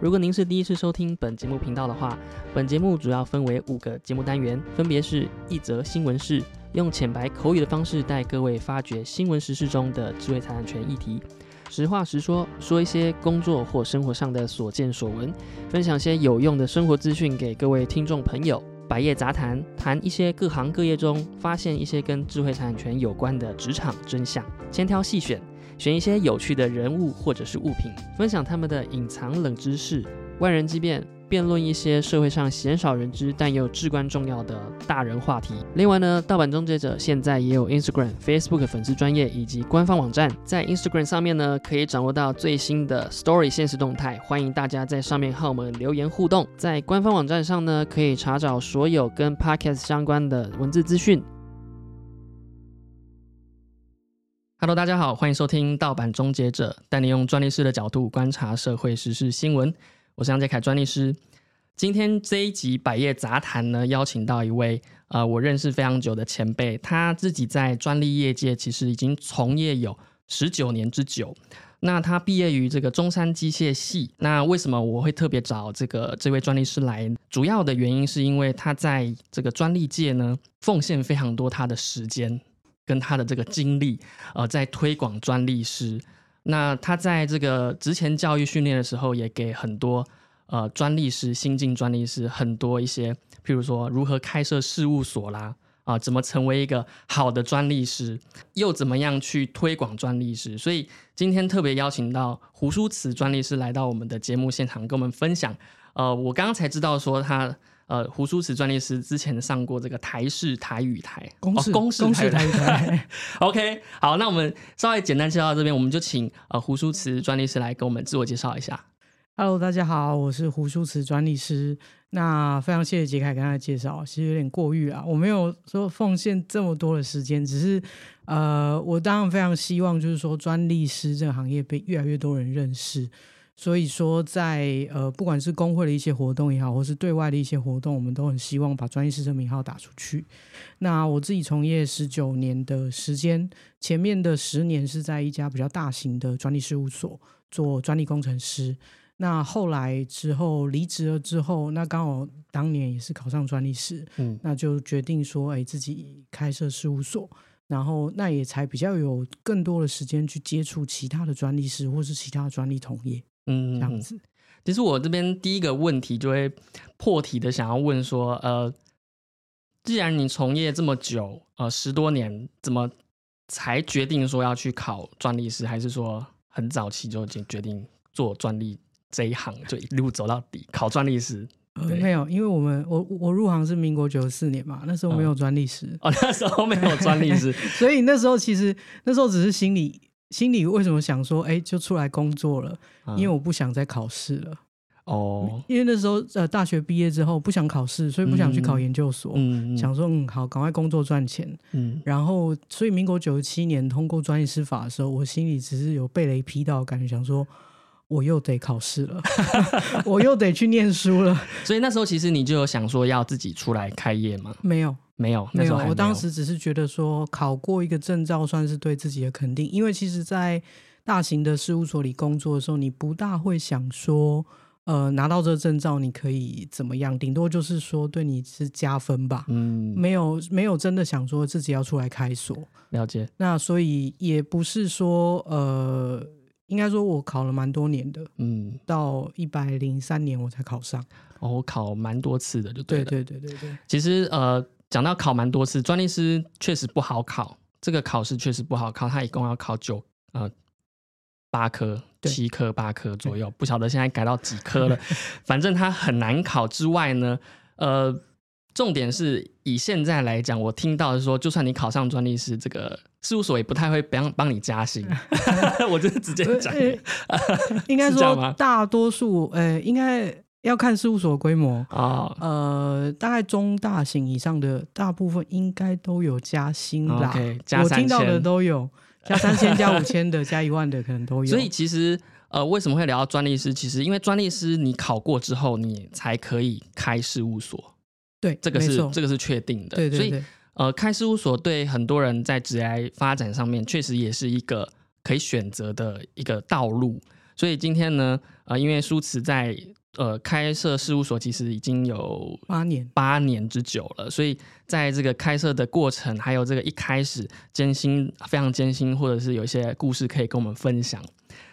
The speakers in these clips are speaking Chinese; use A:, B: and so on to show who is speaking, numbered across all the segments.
A: 如果您是第一次收听本节目频道的话，本节目主要分为五个节目单元，分别是一则新闻事，用浅白口语的方式带各位发掘新闻时事中的智慧财产权议题。实话实说，说一些工作或生活上的所见所闻，分享些有用的生活资讯给各位听众朋友。百业杂谈，谈一些各行各业中发现一些跟智慧财产权有关的职场真相，千挑细选，选一些有趣的人物或者是物品，分享他们的隐藏冷知识，万人激辩。辩论一些社会上鲜少人知但又至关重要的大人话题。另外呢，盗版终结者现在也有 Instagram、Facebook 粉丝专业以及官方网站，在 Instagram 上面呢可以掌握到最新的 Story 现实动态，欢迎大家在上面和我们留言互动。在官方网站上呢，可以查找所有跟 Podcast 相关的文字资讯。Hello，大家好，欢迎收听盗版终结者，带你用专利师的角度观察社会时事新闻。我是杨杰凯专利师，今天这一集百业杂谈呢，邀请到一位呃我认识非常久的前辈，他自己在专利业界其实已经从业有十九年之久。那他毕业于这个中山机械系。那为什么我会特别找这个这位专利师来？主要的原因是因为他在这个专利界呢，奉献非常多他的时间跟他的这个经历，呃，在推广专利师。那他在这个职前教育训练的时候，也给很多呃专利师、新进专利师很多一些，譬如说如何开设事务所啦，啊，怎么成为一个好的专利师，又怎么样去推广专利师。所以今天特别邀请到胡书慈专利师来到我们的节目现场，跟我们分享。呃，我刚刚才知道说他。呃，胡书慈专利师之前上过这个台式台语台，
B: 公式
A: 公
B: 式台语台。
A: OK，好，那我们稍微简单介绍到这边，我们就请呃胡书慈专利师来跟我们自我介绍一下。
B: Hello，大家好，我是胡书慈专利师。那非常谢谢杰凯刚才介绍，其实有点过誉啊，我没有说奉献这么多的时间，只是呃，我当然非常希望就是说专利师这个行业被越来越多人认识。所以说，在呃，不管是工会的一些活动也好，或是对外的一些活动，我们都很希望把专业师证名号打出去。那我自己从业十九年的时间，前面的十年是在一家比较大型的专利事务所做专利工程师。那后来之后离职了之后，那刚好当年也是考上专利师，嗯，那就决定说，哎，自己开设事务所，然后那也才比较有更多的时间去接触其他的专利师或是其他的专利同业。嗯，这样子。
A: 其实我这边第一个问题就会破题的想要问说，呃，既然你从业这么久，呃，十多年，怎么才决定说要去考专利师？还是说很早期就已经决定做专利这一行，就一路走到底，考专利师？
B: 没有，因为我们我我入行是民国九十四年嘛，那时候没有专利师
A: 哦，那时候没有专利师，
B: 所以那时候其实那时候只是心里。心里为什么想说，哎，就出来工作了？因为我不想再考试了。哦，因为那时候呃，大学毕业之后不想考试，所以不想去考研究所。嗯想说，嗯，好，赶快工作赚钱。嗯。然后，所以民国九十七年通过专业司法的时候，我心里只是有被雷劈到感觉，想说我又得考试了，我又得去念书了。
A: 所以那时候其实你就有想说要自己出来开业吗？
B: 没有。
A: 没有，没
B: 有。我当时只是觉得说，考过一个证照算是对自己的肯定。因为其实，在大型的事务所里工作的时候，你不大会想说，呃，拿到这个证照你可以怎么样？顶多就是说对你是加分吧。嗯，没有，没有真的想说自己要出来开锁。
A: 了解。
B: 那所以也不是说，呃，应该说我考了蛮多年的。嗯，到一百零三年我才考上。
A: 哦，我考蛮多次的，就对
B: 对对对对。
A: 其实，呃。讲到考蛮多次，专利师确实不好考，这个考试确实不好考，他一共要考九呃八科、七科、八科左右，不晓得现在改到几科了。反正它很难考之外呢，呃，重点是以现在来讲，我听到是说，就算你考上专利师，这个事务所也不太会帮帮你加薪。我就直接讲，
B: 应该说大多数，呃，应该。要看事务所规模啊，呃，大概中大型以上的大部分应该都有加薪啦。我听到的都有加三千、加五千的、加一万的，可能都有。
A: 所以其实呃，为什么会聊到专利师？其实因为专利师你考过之后，你才可以开事务所。
B: 对，
A: 这个是这个是确定的。
B: 对对
A: 对。所以呃，开事务所对很多人在职业发展上面，确实也是一个可以选择的一个道路。所以今天呢，呃，因为舒慈在呃开设事务所其实已经有
B: 八年，
A: 八年之久了，所以在这个开设的过程，还有这个一开始艰辛非常艰辛，或者是有一些故事可以跟我们分享。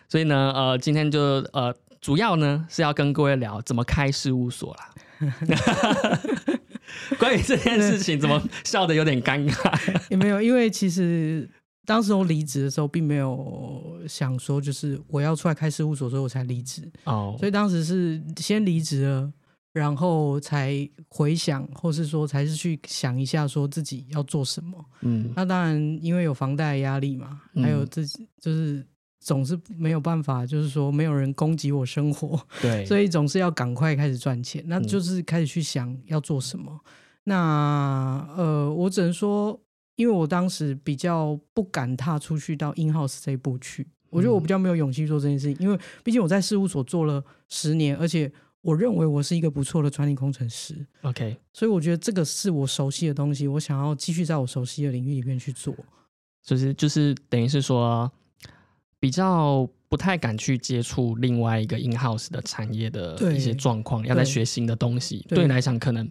A: 所以呢，呃，今天就呃主要呢是要跟各位聊怎么开事务所啦。关于这件事情，怎么笑的有点尴尬？
B: 也没有，因为其实当时我离职的时候，并没有想说就是我要出来开事务所，所以我才离职。
A: 哦，
B: 所以当时是先离职了，然后才回想，或是说才是去想一下，说自己要做什么。
A: 嗯
B: 那当然，因为有房贷压力嘛，
A: 嗯
B: 还有自己就是总是没有办法，就是说没有人供给我生活，
A: 对，
B: 所以总是要赶快开始赚钱。那
A: 嗯
B: 就是开始去想要做什么。那呃，我只能说，因为我当时比较不敢踏出去到 in house 这一步去，我觉得我
A: 嗯。
B: 比较没有勇气做这件事情，因为毕竟我在事务所做了十年，而且我认为我是一个不错的专利工程师
A: ，OK，
B: 所以我觉得这个是我熟悉的东西，我想要继续在我熟悉的领域里面去做。
A: 就是就是等于是说，比较不太敢去接触另外一个 in house 的产业的一些状况，要在学新的东西，
B: 对
A: 对。你来讲可能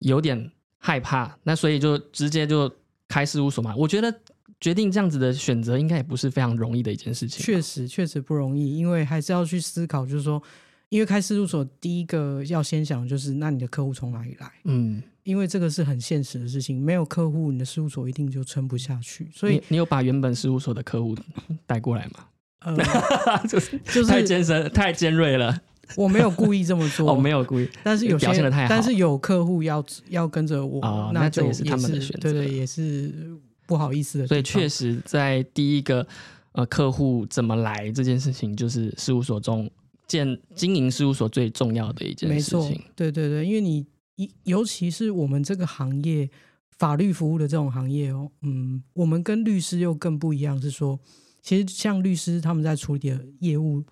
A: 有点害怕，那所以就直接就开事务所嘛。我觉得决定这样子的选择，应该也不是非常容易的一件事情吧。
B: 确实，确实不容易，因为还是要去思考，就是说，因为开事务所第一个要先想的就是，那你的客户从哪里来？
A: 嗯，
B: 因为这个是很现实的事情，没有客户，你的事务所一定就撑不下去。所以
A: 你，你有把原本事务所的客户带过来吗？
B: 呃，
A: 就是
B: 就 是
A: 太尖深、太尖锐了。
B: 我没有故意这么做，
A: 哦，没有故意。
B: 但是有些
A: 表现的太好
B: 但是有客户要要跟着我，
A: 哦那这
B: 就
A: 也是他们的选择
B: 对对，也是不好意思的。
A: 所以确实，在第一个呃客户怎么来这件事情，就是事务所中建经营事务所最重要的一件
B: 没错
A: 事情。，
B: 对对对，因为你一尤其是我们这个行业，法律服务的这种行业哦，嗯，我们跟律师又更不一样，是说，其实像律师他们在处理的业务，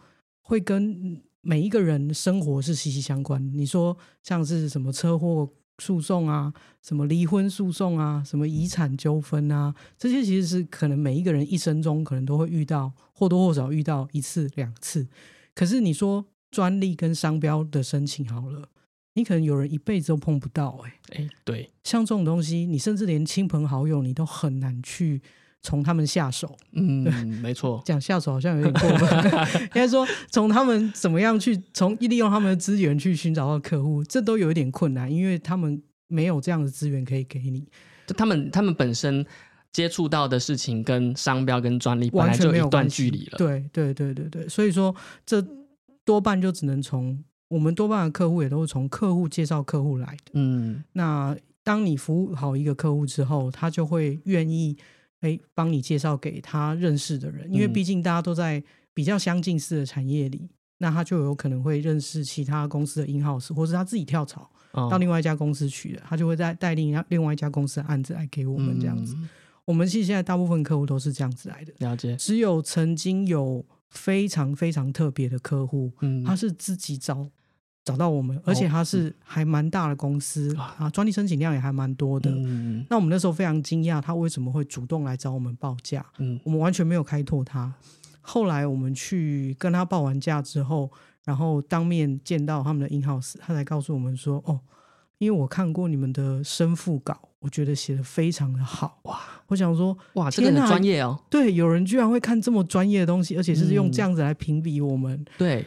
B: 会跟每一个人生活是息息相关。你说像是什么车祸诉讼啊，什么离婚诉讼啊，什么遗产纠纷啊，这些其实是可能每一个人一生中可能都会遇到，或多或少遇到一次两次。可是你说专利跟商标的申请好了，你可能有人一辈子都碰不到、欸，
A: 哎，对，
B: 像这种东西，你甚至连亲朋好友你都很难去从他们下手。
A: 嗯，没错，
B: 讲下手好像有点过分，应该说从他们怎么样去从利用他们的资源去寻找到客户，这都有一点困难，因为他们没有这样的资源可以给你，
A: 就他们他们本身接触到的事情跟商标跟专利本来
B: 完全没
A: 就有一段距离了。
B: 对对对对对，所以说这多半就只能从我们多半的客户也都是从客户介绍客户来的。
A: 嗯，
B: 那当你服务好一个客户之后，他就会愿意哎帮你介绍给他认识的人，因为
A: 嗯
B: 毕竟大家都在比较相近似的产业里，那他就有可能会认识其他公司的 in house，或是他自己跳槽
A: 哦
B: 到另外一家公司去的，他就会再带另另外一家公司的案子来给我们这样子。
A: 嗯
B: 我们其实现在大部分客户都是这样子来的，
A: 了解。
B: 只有曾经有非常非常特别的客户，
A: 嗯，
B: 他是自己找找到我们，而且他是还蛮大的公司、
A: 啊
B: 啊，专利申请量也还蛮多的。
A: 嗯
B: 那我们那时候非常惊讶，他为什么会主动来找我们报价？
A: 嗯
B: 我们完全没有开拓他。后来我们去跟他报完价之后，然后当面见到他们的 in house，他才告诉我们说：“哦，因为我看过你们的申付稿，我觉得写的非常的好。”哇！我想说，
A: 哇，这个很专业哦。
B: 对，有人居然会看这么专业的东西，而且是用
A: 嗯
B: 这样子来评比我们。
A: 对，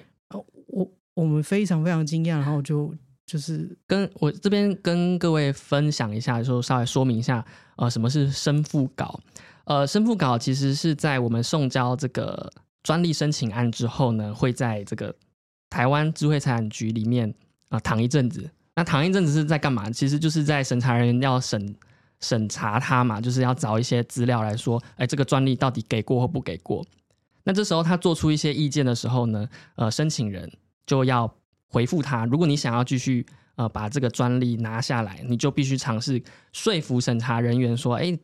B: 我们非常非常惊讶，然后就就是
A: 跟我这边跟各位分享一下，就稍微说明一下，呃，什么是申复稿？呃，申复稿其实是在我们送交这个专利申请案之后呢，会在这个台湾智慧财产局里面啊、躺一阵子。那躺一阵子是在干嘛？其实就是在审查人员要审审查它嘛，就是要找一些资料来说，哎，这个专利到底给过或不给过。那这时候他做出一些意见的时候呢，呃，申请人就要回复他。如果你想要继续呃把这个专利拿下来，你就必须尝试说服审查人员说，哎，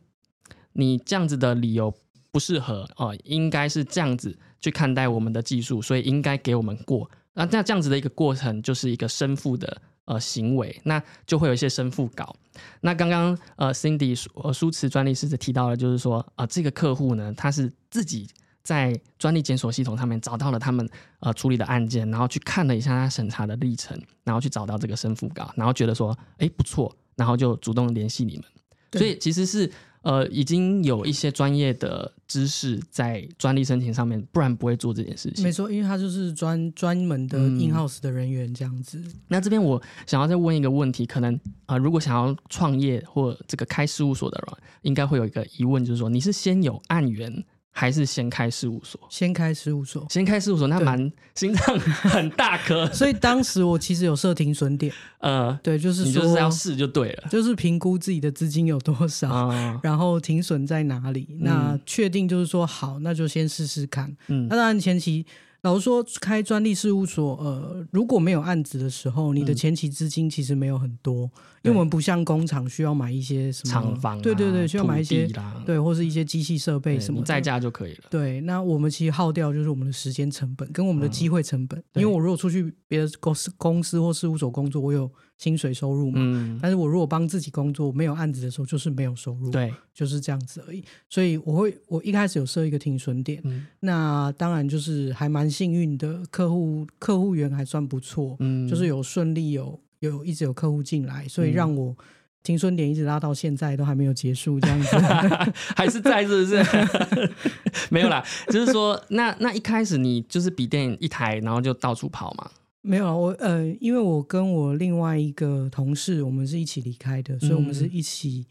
A: 你这样子的理由不适合哦、呃应该是这样子去看待我们的技术，所以应该给我们过。那那这样子的一个过程就是一个申复的呃行为，那就会有一些申复稿。那刚刚呃 Cindy 呃舒词专利师提到了，就是说啊、呃这个客户呢，他是自己在专利检索系统上面找到了他们呃处理的案件，然后去看了一下他审查的历程，然后去找到这个申复稿，然后觉得说，哎不错，然后就主动联系你们。所以其实是呃已经有一些专业的知识在专利申请上面，不然不会做这件事情
B: 没。错，因为他就是专专门的
A: 嗯
B: in house 的人员这样子。
A: 那这边我想要再问一个问题，可能啊、呃如果想要创业或这个开事务所的人，应该会有一个疑问，就是说你是先有案源还是先开事务所？
B: 先开事务所，
A: 先开事务所，那
B: 对
A: 蛮心脏很大颗，
B: 所以当时我其实有设停损点，
A: 呃，
B: 对，就是说
A: 你就是要试就对了
B: 就是评估自己的资金有多少，
A: 啊，
B: 然后停损在哪里。那确定就是说好，那就先试试看。
A: 嗯
B: 那当然前期。老实说，开专利事务所，呃，如果没有案子的时候，你的
A: 嗯。
B: 前期资金其实没有很多，因
A: 对。
B: 为我们不像工厂需要买一些什么
A: 厂房、啊，
B: 对对对，需要买一些对，或是一些机器设备，什么
A: 在家就可以了。
B: 对，那我们其实耗掉就是我们的时间成本跟我们的机会成本，
A: 对
B: 因为我如果出去别的公司公司或事务所工作，我有薪水收入嘛。
A: 嗯，
B: 但是我如果帮自己工作，没有案子的时候，就是没有收入，，
A: 对，
B: 就是这样子而已。所以我会，我一开始有设一个停损点，
A: 嗯
B: 那当然就是还蛮幸运的，客户客户源还算不错，
A: 嗯，
B: 就是有顺利有有一直有客户进来，所以
A: 嗯
B: 让我停损点一直拉到现在都还没有结束这样子。
A: 还是在是不是？没有啦，就是说，那那一开始你就是笔电一台，然后就到处跑嘛。
B: 没有啊，我呃，因为我跟我另外一个同事，我们是一起离开的，所以我们是一起。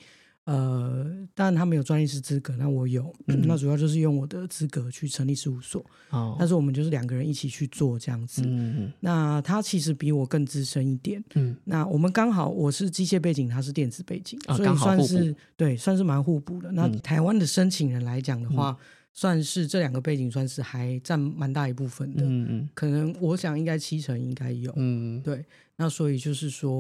B: 呃，当然他没有专业师资格，那我有，
A: 嗯。
B: 那主要就是用我的资格去成立事务所，
A: 哦，
B: 但是我们就是两个人一起去做这样子。
A: 嗯。
B: 那他其实比我更资深一点，
A: 嗯。
B: 那我们刚好我是机械背景，他是电子背景，所以算是对，算是蛮互补的。那
A: 嗯。
B: 台湾的申请人来讲的话，算是这两个背景算是还占蛮大一部分的，
A: 嗯嗯
B: 可能我想应该七成应该有。
A: 嗯，
B: 对，那所以就是说，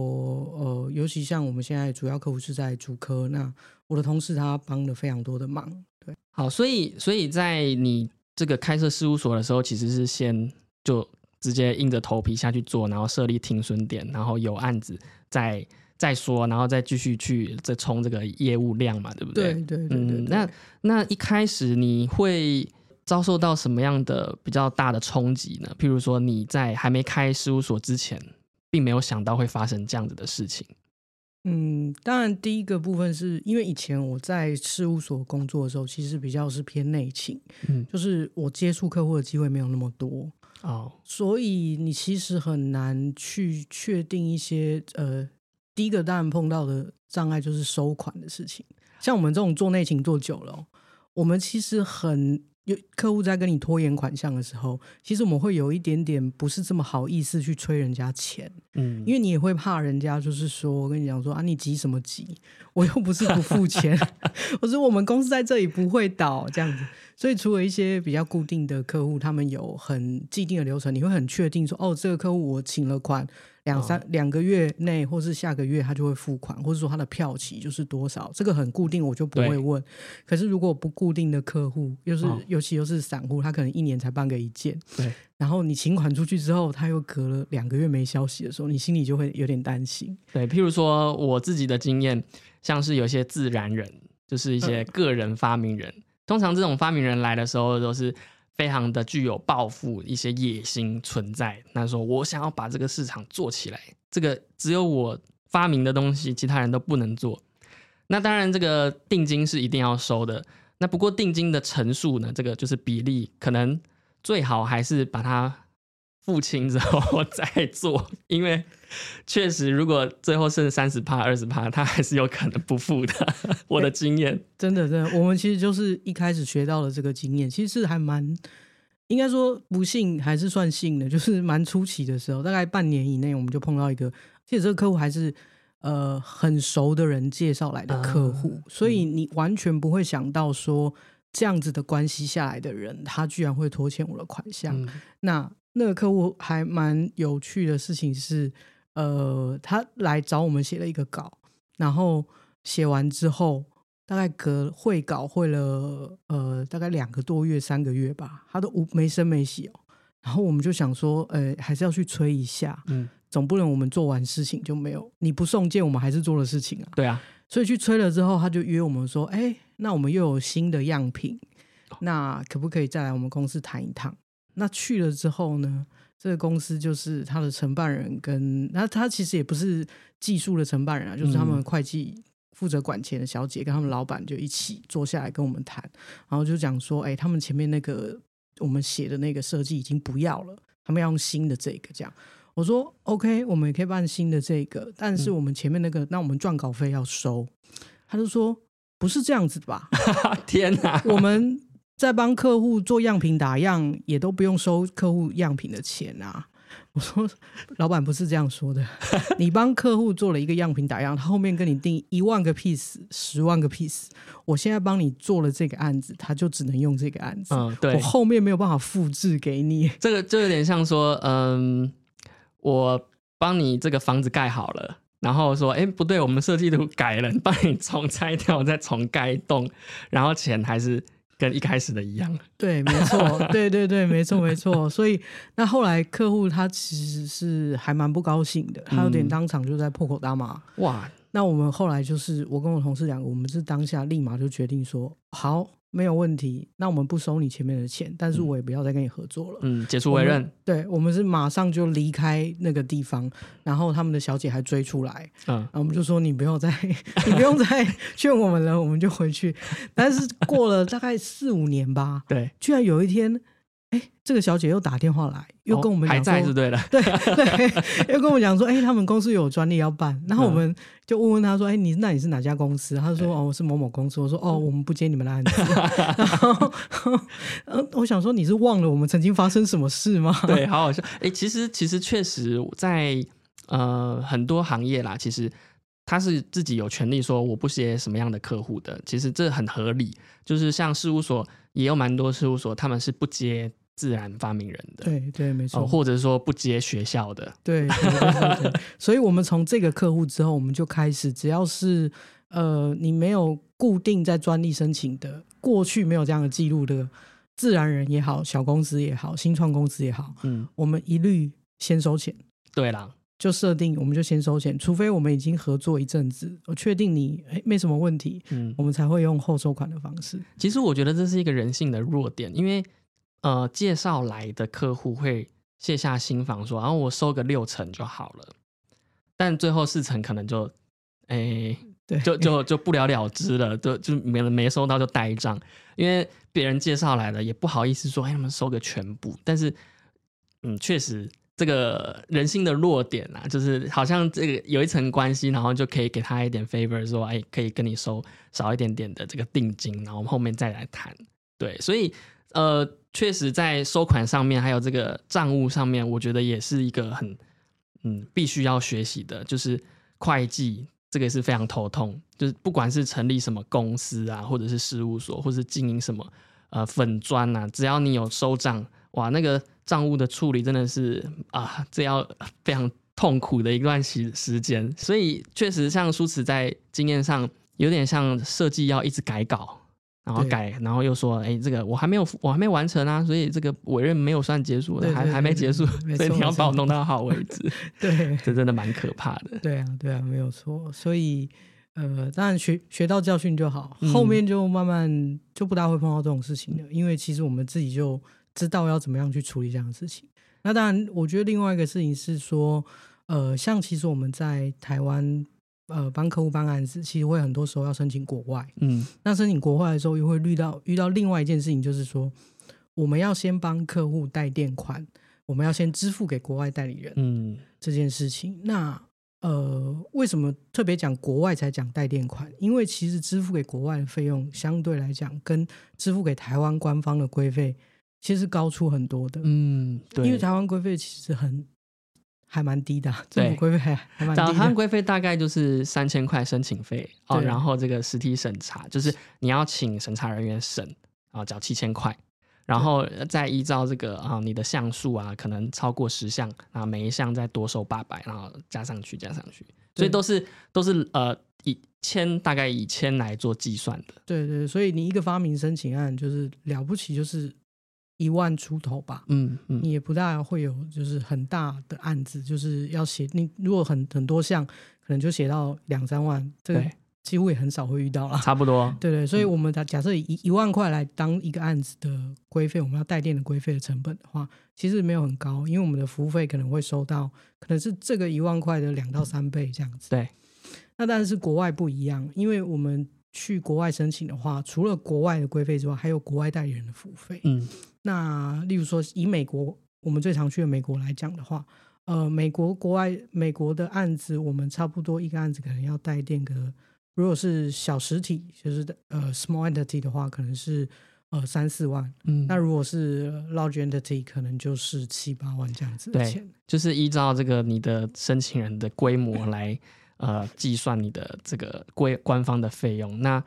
B: 呃，尤其像我们现在主要客户是在主科，那我的同事他帮了非常多的忙。对，
A: 好，所以所以在你这个开设事务所的时候，其实是先就直接硬着头皮下去做，然后设立停损点，然后有案子再再说，然后再继续去再冲这个业务量嘛，对不
B: 对
A: 对？
B: 对对对对
A: 嗯，那那一开始你会遭受到什么样的比较大的冲击呢？譬如说你在还没开事务所之前，并没有想到会发生这样子的事情。
B: 嗯，当然第一个部分是因为以前我在事务所工作的时候，其实比较是偏内勤，
A: 嗯，
B: 就是我接触客户的机会没有那么多，
A: 哦，
B: 所以你其实很难去确定一些呃，第一个当然碰到的障碍就是收款的事情。像我们这种做内勤做久了哦、我们其实很有客户在跟你拖延款项的时候，其实我们会有一点点不是这么好意思去催人家钱，
A: 嗯，
B: 因为你也会怕人家就是说我跟你讲说啊，你急什么急？我又不是不付钱，我说我们公司在这里不会倒这样子。所以除了一些比较固定的客户，他们有很既定的流程，你会很确定说哦，这个客户我请了款两三两个月内，或是下个月他就会付款，或者说他的票期就是多少，这个很固定，我就不会问。可是如果不固定的客户，又是、
A: 哦。
B: 尤其又是散户，他可能一年才办个一件，
A: 对，
B: 然后你请款出去之后，他又隔了两个月没消息的时候，你心里就会有点担心。
A: 对，譬如说我自己的经验，像是有些自然人，就是一些个人发明人，通常这种发明人来的时候，都是非常的具有抱负、一些野心存在。那说我想要把这个市场做起来，这个只有我发明的东西，其他人都不能做。那当然，这个定金是一定要收的。那不过定金的乘数呢，这个就是比例，可能最好还是把它付清之后 再做，因为确实如果最后剩三十趴、二十趴，他还是有可能不付的。我的经验，
B: 真的，真的，我们其实就是一开始学到了这个经验，其实是还蛮，应该说不幸还是算幸的，就是蛮初期的时候，大概半年以内，我们就碰到一个，其实这个客户还是呃很熟的人介绍来的客户，
A: 啊
B: 所以你完全不会想到说这样子的关系下来的人，他居然会拖欠我的款项。
A: 嗯
B: 那那个客户还蛮有趣的事情是，呃，他来找我们写了一个稿，然后写完之后，大概隔会稿会了呃大概两个多月、三个月吧，他都无没声没息哦。然后我们就想说，呃，还是要去催一下，
A: 嗯，
B: 总不能我们做完事情就没有你不送件，我们还是做了事情啊。
A: 对啊，
B: 所以去催了之后，他就约我们说，哎，那我们又有新的样品，那可不可以再来我们公司谈一趟？那去了之后呢，这个公司就是他的承办人跟那他其实也不是技术的承办人啊，就是他们会计负责管钱的小姐跟他们老板就一起坐下来跟我们谈，然后就讲说，哎，他们前面那个我们写的那个设计已经不要了，他们要用新的这个这样。我说 OK，我们也可以办新的这个，但是我们前面那个，那我们撰稿费要收。他就说不是这样子的吧？
A: 天哪！
B: 我们在帮客户做样品打样，也都不用收客户样品的钱啊。我说老板不是这样说的，你帮客户做了一个样品打样，他后面跟你订一万个 piece、十万个 piece，我现在帮你做了这个案子，他就只能用这个案子。
A: 嗯，对，
B: 我后面没有办法复制给你。
A: 这个就有点像说，嗯。我帮你这个房子盖好了，然后说，哎，不对，我们设计图改了，帮你重拆掉，再重盖一栋，然后钱还是跟一开始的一样。
B: 对，没错，对对对，没错没错。所以那后来客户他其实是还蛮不高兴的，他有点当场就在破口大骂。哇，那我们后来就是我跟我同事两个，我们是当下立马就决定说好。没有问题，那我们不收你前面的钱，但是我也不要再跟你合作了。
A: 嗯，解除委任。
B: 对，我们是马上就离开那个地方，然后他们的小姐还追出来，嗯，然后我们就说你不用再，你不用再 劝我们了，我们就回去。但是过了大概四五年吧，
A: 对，
B: 居然有一天。哎，这个小姐又打电话来，又跟我们
A: 还在是对的，
B: 对对，又跟我讲说，哎，他们公司有专利要办，然后我们就问问他说，哎，你那你是哪家公司？他说，哦，我是某某公司。我说，哦，我们不接你们的案子。然后，嗯，我想说，你是忘了我们曾经发生什么事吗？
A: 对，好好笑。哎，其实其实确实在呃很多行业啦，其实他是自己有权利说我不接什么样的客户的，其实这很合理。就是像事务所也有蛮多事务所，他们是不接。自然发明人的，
B: 对对，没错，
A: 或者说不接学校的，
B: 对，所以，我们从这个客户之后，我们就开始，只要是呃，你没有固定在专利申请的，过去没有这样的记录的自然人也好，小公司也好，新创公司也好，嗯，我们一律先收钱。
A: 对啦，
B: 就设定我们就先收钱，除非我们已经合作一阵子，我确定你哎没什么问题，嗯，我们才会用后收款的方式。
A: 其实我觉得这是一个人性的弱点，因为。呃，介绍来的客户会卸下心防，说，然后我收个六成就好了，但最后四成可能就，哎，
B: 对，
A: 就 就就不了了之了，就就没没收到就呆账，因为别人介绍来的也不好意思说，哎，他们收个全部，但是，嗯，确实这个人性的弱点啊，就是好像这个有一层关系，然后就可以给他一点 favor，说，哎，可以跟你收少一点点的这个定金，然后后面再来谈，对，所以。呃，确实，在收款上面，还有这个账务上面，我觉得也是一个很嗯必须要学习的，就是会计这个是非常头痛。就是不管是成立什么公司啊，或者是事务所，或是经营什么呃粉砖啊，只要你有收账，哇，那个账务的处理真的是啊，这要 非常痛苦的一段时时间。所以确实，像舒慈在经验上，有点像设计要一直改稿。然后改，然后又说，哎，这个我还没有，我还没完成啊，所以这个委任没有算结束，还还没结束，所以你要把我弄到好为止。
B: 对，
A: 这真的蛮可怕的。
B: 对啊，对啊，没有错。所以，呃，当然学学到教训就好，后面就慢慢就不大会碰到这种事情了，因为其实我们自己就知道要怎么样去处理这样的事情。那当然，我觉得另外一个事情是说，呃，像其实我们在台湾。呃，帮客户办案子，其实会很多时候要申请国外。嗯，那申请国外的时候，又会遇到遇到另外一件事情，就是说，我们要先帮客户代垫款，我们要先支付给国外代理人。嗯，这件事情，那呃，为什么特别讲国外才讲代垫款？因为其实支付给国外的费用，相对来讲，跟支付给台湾官方的规费，其实高出很多的。嗯，对，因为台湾规费其实很。还蛮低的，政府规费还还蛮低。
A: 早餐规费大概就是三千块申请费哦，然后这个实体审查就是你要请审查人员审啊，缴七千块，然后再依照这个啊你的项数啊，可能超过十项啊，每一项再多收八百，然后加上去加上去，所以都是都是呃以千大概以千来做计算的。
B: 对对，所以你一个发明申请案就是了不起就是。一万出头吧，嗯嗯，你也不大会有就是很大的案子，就是要写你如果很很多项，可能就写到两三万，这个几乎也很少会遇到了。
A: 差不多。
B: 对对，所以我们假假设以一万块来当一个案子的规费，我们要带电的规费的成本的话，其实没有很高，因为我们的服务费可能会收到可能是这个一万块的两到三倍这样子。
A: 对，
B: 那但是国外不一样，因为我们去国外申请的话，除了国外的规费之外，还有国外代理人的服务费。
A: 嗯
B: 那例如说以美国我们最常去的美国来讲的话，呃，美国国外美国的案子，我们差不多一个案子可能要带电个，如果是小实体，就是呃 small entity 的话，可能是呃三四万。
A: 嗯，
B: 那如果是 large entity，可能就是七八万这样子的钱对。
A: 就是依照这个你的申请人的规模 来呃计算你的这个规官方的费用。那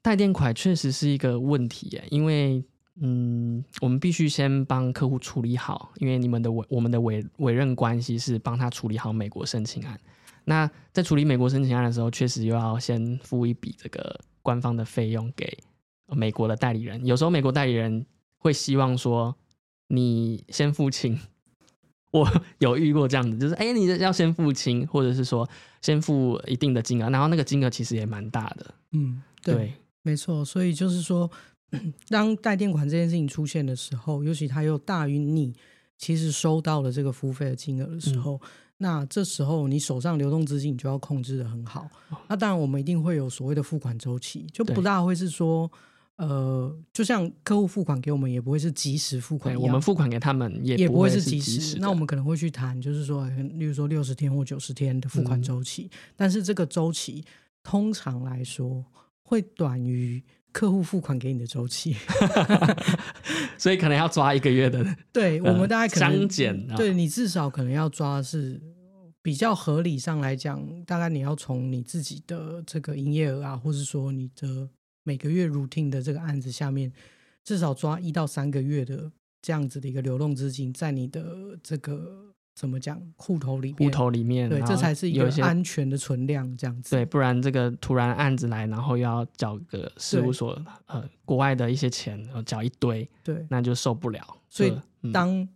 A: 带垫款确实是一个问题耶，因为嗯，我们必须先帮客户处理好，因为你们的委我们的委委任关系是帮他处理好美国申请案。那在处理美国申请案的时候，确实又要先付一笔这个官方的费用给呃美国的代理人。有时候美国代理人会希望说你先付清，我有遇过这样子，就是哎、你要先付清，或者是说先付一定的金额，然后那个金额其实也蛮大的。
B: 嗯，对，
A: 对，
B: 没错。所以就是说，当带电款这件事情出现的时候，尤其它又大于你其实收到了这个服务费的金额的时候，那这时候你手上流动资金你就要控制的很好。那当然，我们一定会有所谓的付款周期，就不大会是说。呃，就像客户付款给我们，也不会是及时付款
A: 我们付款给他们也
B: 也会
A: 是
B: 及
A: 时。
B: 那我们可能会去谈，就是说，呃例如说六十天或九十天的付款
A: 嗯
B: 周期，但是这个周期通常来说会短于客户付款给你的周期。
A: 所以可能要抓一个月的。
B: 对我们大概可能
A: 相减啊
B: 对你至少可能要抓的是比较合理上来讲，大概你要从你自己的这个营业额啊，或是说你的每个月 routine 的这个案子下面，至少抓一到三个月的这样子的一个流动资金，在你的这个怎么讲户头里面，
A: 户头里面，
B: 对，这才是一个安全的存量，这样子。
A: 对，不然这个突然案子来，然后又要缴个事务所呃国外的一些钱，然后缴一堆，
B: 对，
A: 那就受不了。
B: 所以当，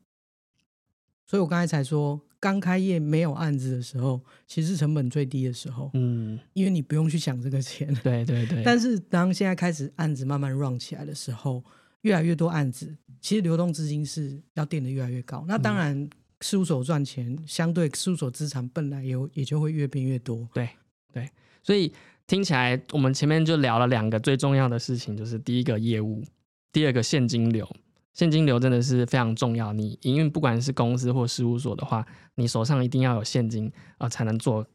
B: 所以我刚才才说，刚开业没有案子的时候，其实成本最低的时候，
A: 嗯，
B: 因为你不用去想这个钱。
A: 对对对，
B: 但是当现在开始案子慢慢 run 起来的时候，越来越多案子，其实流动资金是要垫的越来越高。那
A: 嗯
B: 当然，事务所赚钱，相对事务所资产本来也也就会越变越多。
A: 对对所以听起来，我们前面就聊了两个最重要的事情，就是第一个业务，第二个现金流。现金流真的是非常重要。你营运不管是公司或事务所的话，你手上一定要有现金啊、才能做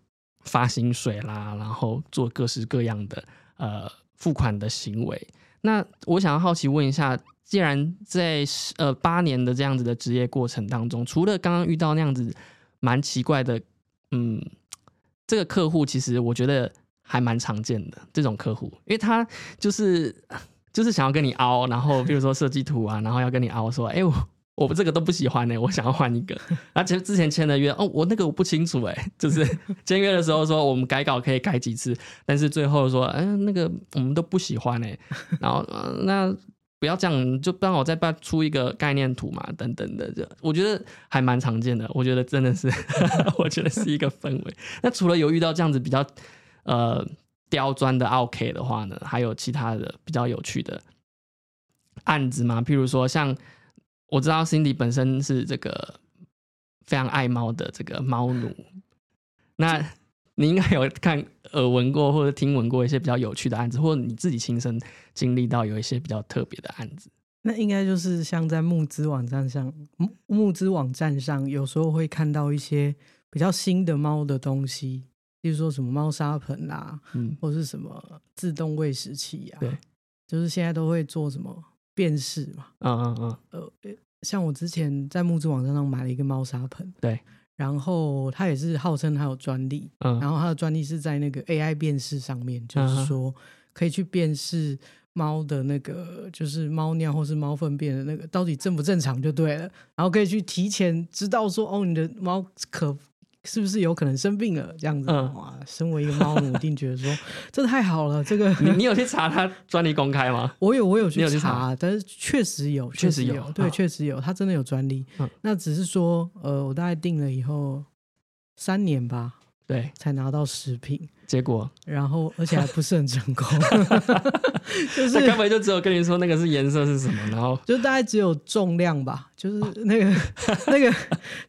A: 发薪水啦，然后做各式各样的呃付款的行为。那我想要好奇问一下，既然在呃八年的这样子的职业过程当中，除了刚刚遇到那样子蛮奇怪的，嗯，这个客户其实我觉得还蛮常见的这种客户，因为他就是就是想要跟你凹，然后比如说设计图啊，然后要跟你凹说，哎、我我这个都不喜欢呢、我想要换一个。而且之前签的约，哦，我那个我不清楚哎、就是 签约的时候说我们改稿可以改几次，但是最后说，哎、那个我们都不喜欢哎、然后、呃、那。不要这样，就帮我再办出一个概念图嘛，等等的，这我觉得还蛮常见的。我觉得真的是，我觉得是一个氛围。那除了有遇到这样子比较呃刁钻的 OK 的话呢，还有其他的比较有趣的案子吗？譬如说，像我知道 Cindy 本身是这个非常爱猫的这个猫奴，那你应该有看耳闻过或者听闻过一些比较有趣的案子，或者你自己亲身经历到有一些比较特别的案子。
B: 那应该就是像在募资网站上，募募资网站上，有时候会看到一些比较新的猫的东西，比如说什么猫砂盆啦、
A: 嗯，
B: 或是什么自动喂食器啊，
A: 对，
B: 就是现在都会做什么辨识嘛。
A: 嗯嗯嗯，
B: 呃，像我之前在募资网站上买了一个猫砂盆，
A: 对，
B: 然后它也是号称它有专利，
A: 嗯。
B: 然后它的专利是在那个 AI 辨识上面，就是说可以去辨识猫的那个就是猫尿或是猫粪便的那个到底正不正常就对了，然后可以去提前知道说哦你的猫可是不是有可能生病了这样子，
A: 嗯
B: 哇，身为一个猫奴，一定觉得说 这太好了，这个
A: 你你有去查他专利公开吗？
B: 我有我有
A: 你
B: 去
A: 查
B: 查，但是确实有，
A: 确实有
B: 有，对，
A: 嗯
B: 确实有，它真的有专利。
A: 嗯
B: 那只是说，呃，我大概定了以后三年吧，
A: 对，
B: 才拿到食品。
A: 结果？
B: 然后而且还不是很成功，就是
A: 他该不会就只有跟你说那个是颜色是什么，然后
B: 就大概只有重量吧，就是那个、那个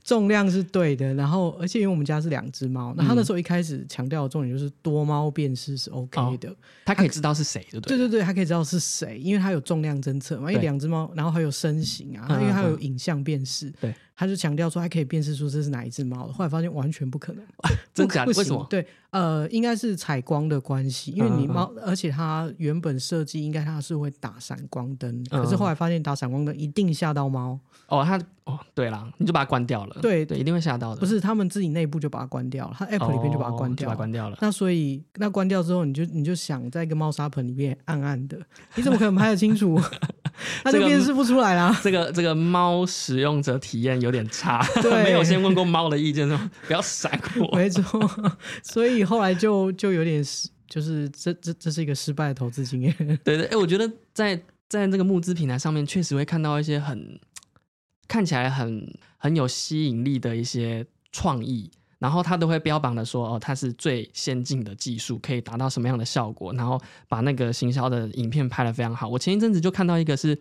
B: 重量是对的，然后而且因为我们家是两只猫，那他那时候一开始强调的重点就是多猫辨识是 OK 的，
A: 他可以知道是谁，对不对？
B: 对对对，他可以知道是谁，因为他有重量侦测嘛，因为两只猫，然后还有身形啊，
A: 嗯
B: 因为它
A: 嗯
B: 有影像辨识，
A: 对，
B: 他就强调说还可以辨识出这是哪一只猫，后来发现完全不可能，
A: 真假的为什么
B: 行对，呃，应该是采光的关系，因为你猫，而且它原本设计应该它是会打闪光灯，
A: 嗯
B: 可是后来发现打闪光灯一定吓到猫，
A: 哦，它哦，对啦，你就把它关掉了，
B: 对
A: 对，一定会吓到的，
B: 不是他们自己内部就把它关掉了，它 app 里面就把它关
A: 哦
B: 掉了。
A: 把它关掉了。
B: 那所以，那关掉之后，你就你就想在一个猫砂盆里面暗暗的，你怎么可能拍得清楚？那
A: 这个
B: 就辨识不出来啦。
A: 这个这个猫使用者体验有点差，
B: 对
A: 没有先问过猫的意见，说不要闪我。
B: 没错，所以后来就就有点失，就是这这这是一个失败的投资经验。
A: 对对，哎，我觉得在在这个募资平台上面，确实会看到一些很看起来很很有吸引力的一些创意，然后他都会标榜的说，哦，它是最先进的技术，可以达到什么样的效果，然后把那个行销的影片拍得非常好。我前一阵子就看到一个是，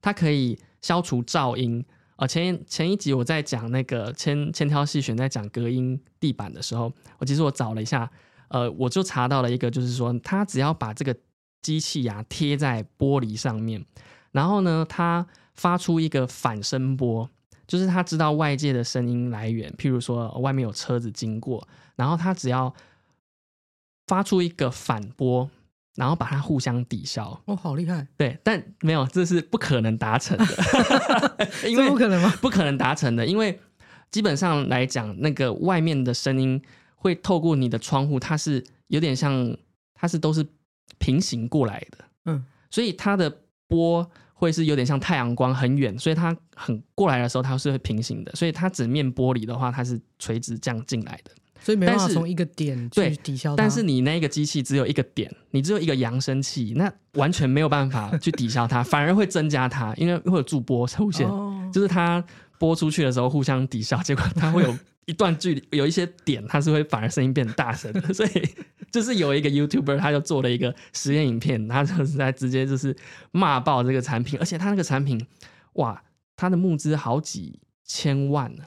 A: 它可以消除噪音。呃，前前一集我在讲那个千千挑细选，在讲隔音地板的时候，我其实我找了一下，呃，我就查到了一个，就是说，它只要把这个机器呀、贴在玻璃上面，然后呢，它发出一个反声波，就是他知道外界的声音来源，譬如说呃外面有车子经过，然后他只要发出一个反波，然后把它互相抵消。
B: 哦，好厉害！
A: 对，但没有，这是不可能达成的，因
B: 这
A: 为
B: 不可能吗？
A: 不可能达成的，因为基本上来讲，那个外面的声音会透过你的窗户，它是有点像，它是都是平行过来的，
B: 嗯，
A: 所以它的波会是有点像太阳光很远，所以它很过来的时候，它是会平行的，所以它整面玻璃的话，它是垂直这样进来的。
B: 所以没办法从一个点去
A: 对
B: 抵消它。
A: 但是你那个机器只有一个点，你只有一个扬声器，那完全没有办法去抵消它，反而会增加它，因为会有驻波出现。
B: 哦，
A: 就是它播出去的时候互相抵消，结果它会有一段距离，有一些点它是会反而声音变大声的，所以就是有一个 YouTuber 他就做了一个实验影片，他就是在直接就是骂爆这个产品，而且他那个产品哇，他的募资好几千万呢、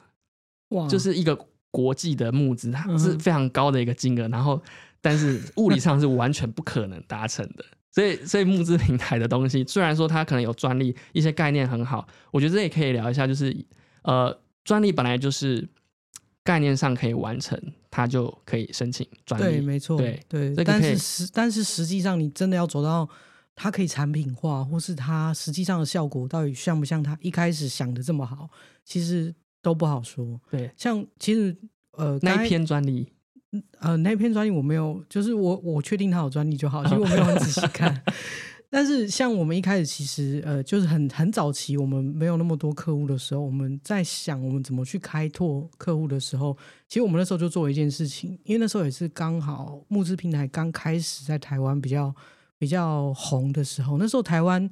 B: 哇，
A: 就是一个国际的募资，它
B: 嗯
A: 是非常高的一个金额，然后但是物理上是完全不可能达成的。所以，所以募资平台的东西，虽然说它可能有专利，一些概念很好，我觉得这也可以聊一下，就是呃，专利本来就是概念上可以完成，他就可以申请专利
B: 对，
A: 利。
B: 没错，
A: 对
B: 对。
A: 这个
B: 但是实但是实际上，你真的要走到它可以产品化，或是它实际上的效果到底像不像他一开始想的这么好，其实都不好说。
A: 对，
B: 像其实呃，
A: 那一篇专利，
B: 呃那篇专利我没有，就是我我确定它有专利就好，其实我没有很仔细看。但是像我们一开始其实呃就是很很早期，我们没有那么多客户的时候，我们在想我们怎么去开拓客户的时候，其实我们那时候就做了一件事情，因为那时候也是刚好募资平台刚开始在台湾比较比较红的时候，那时候台湾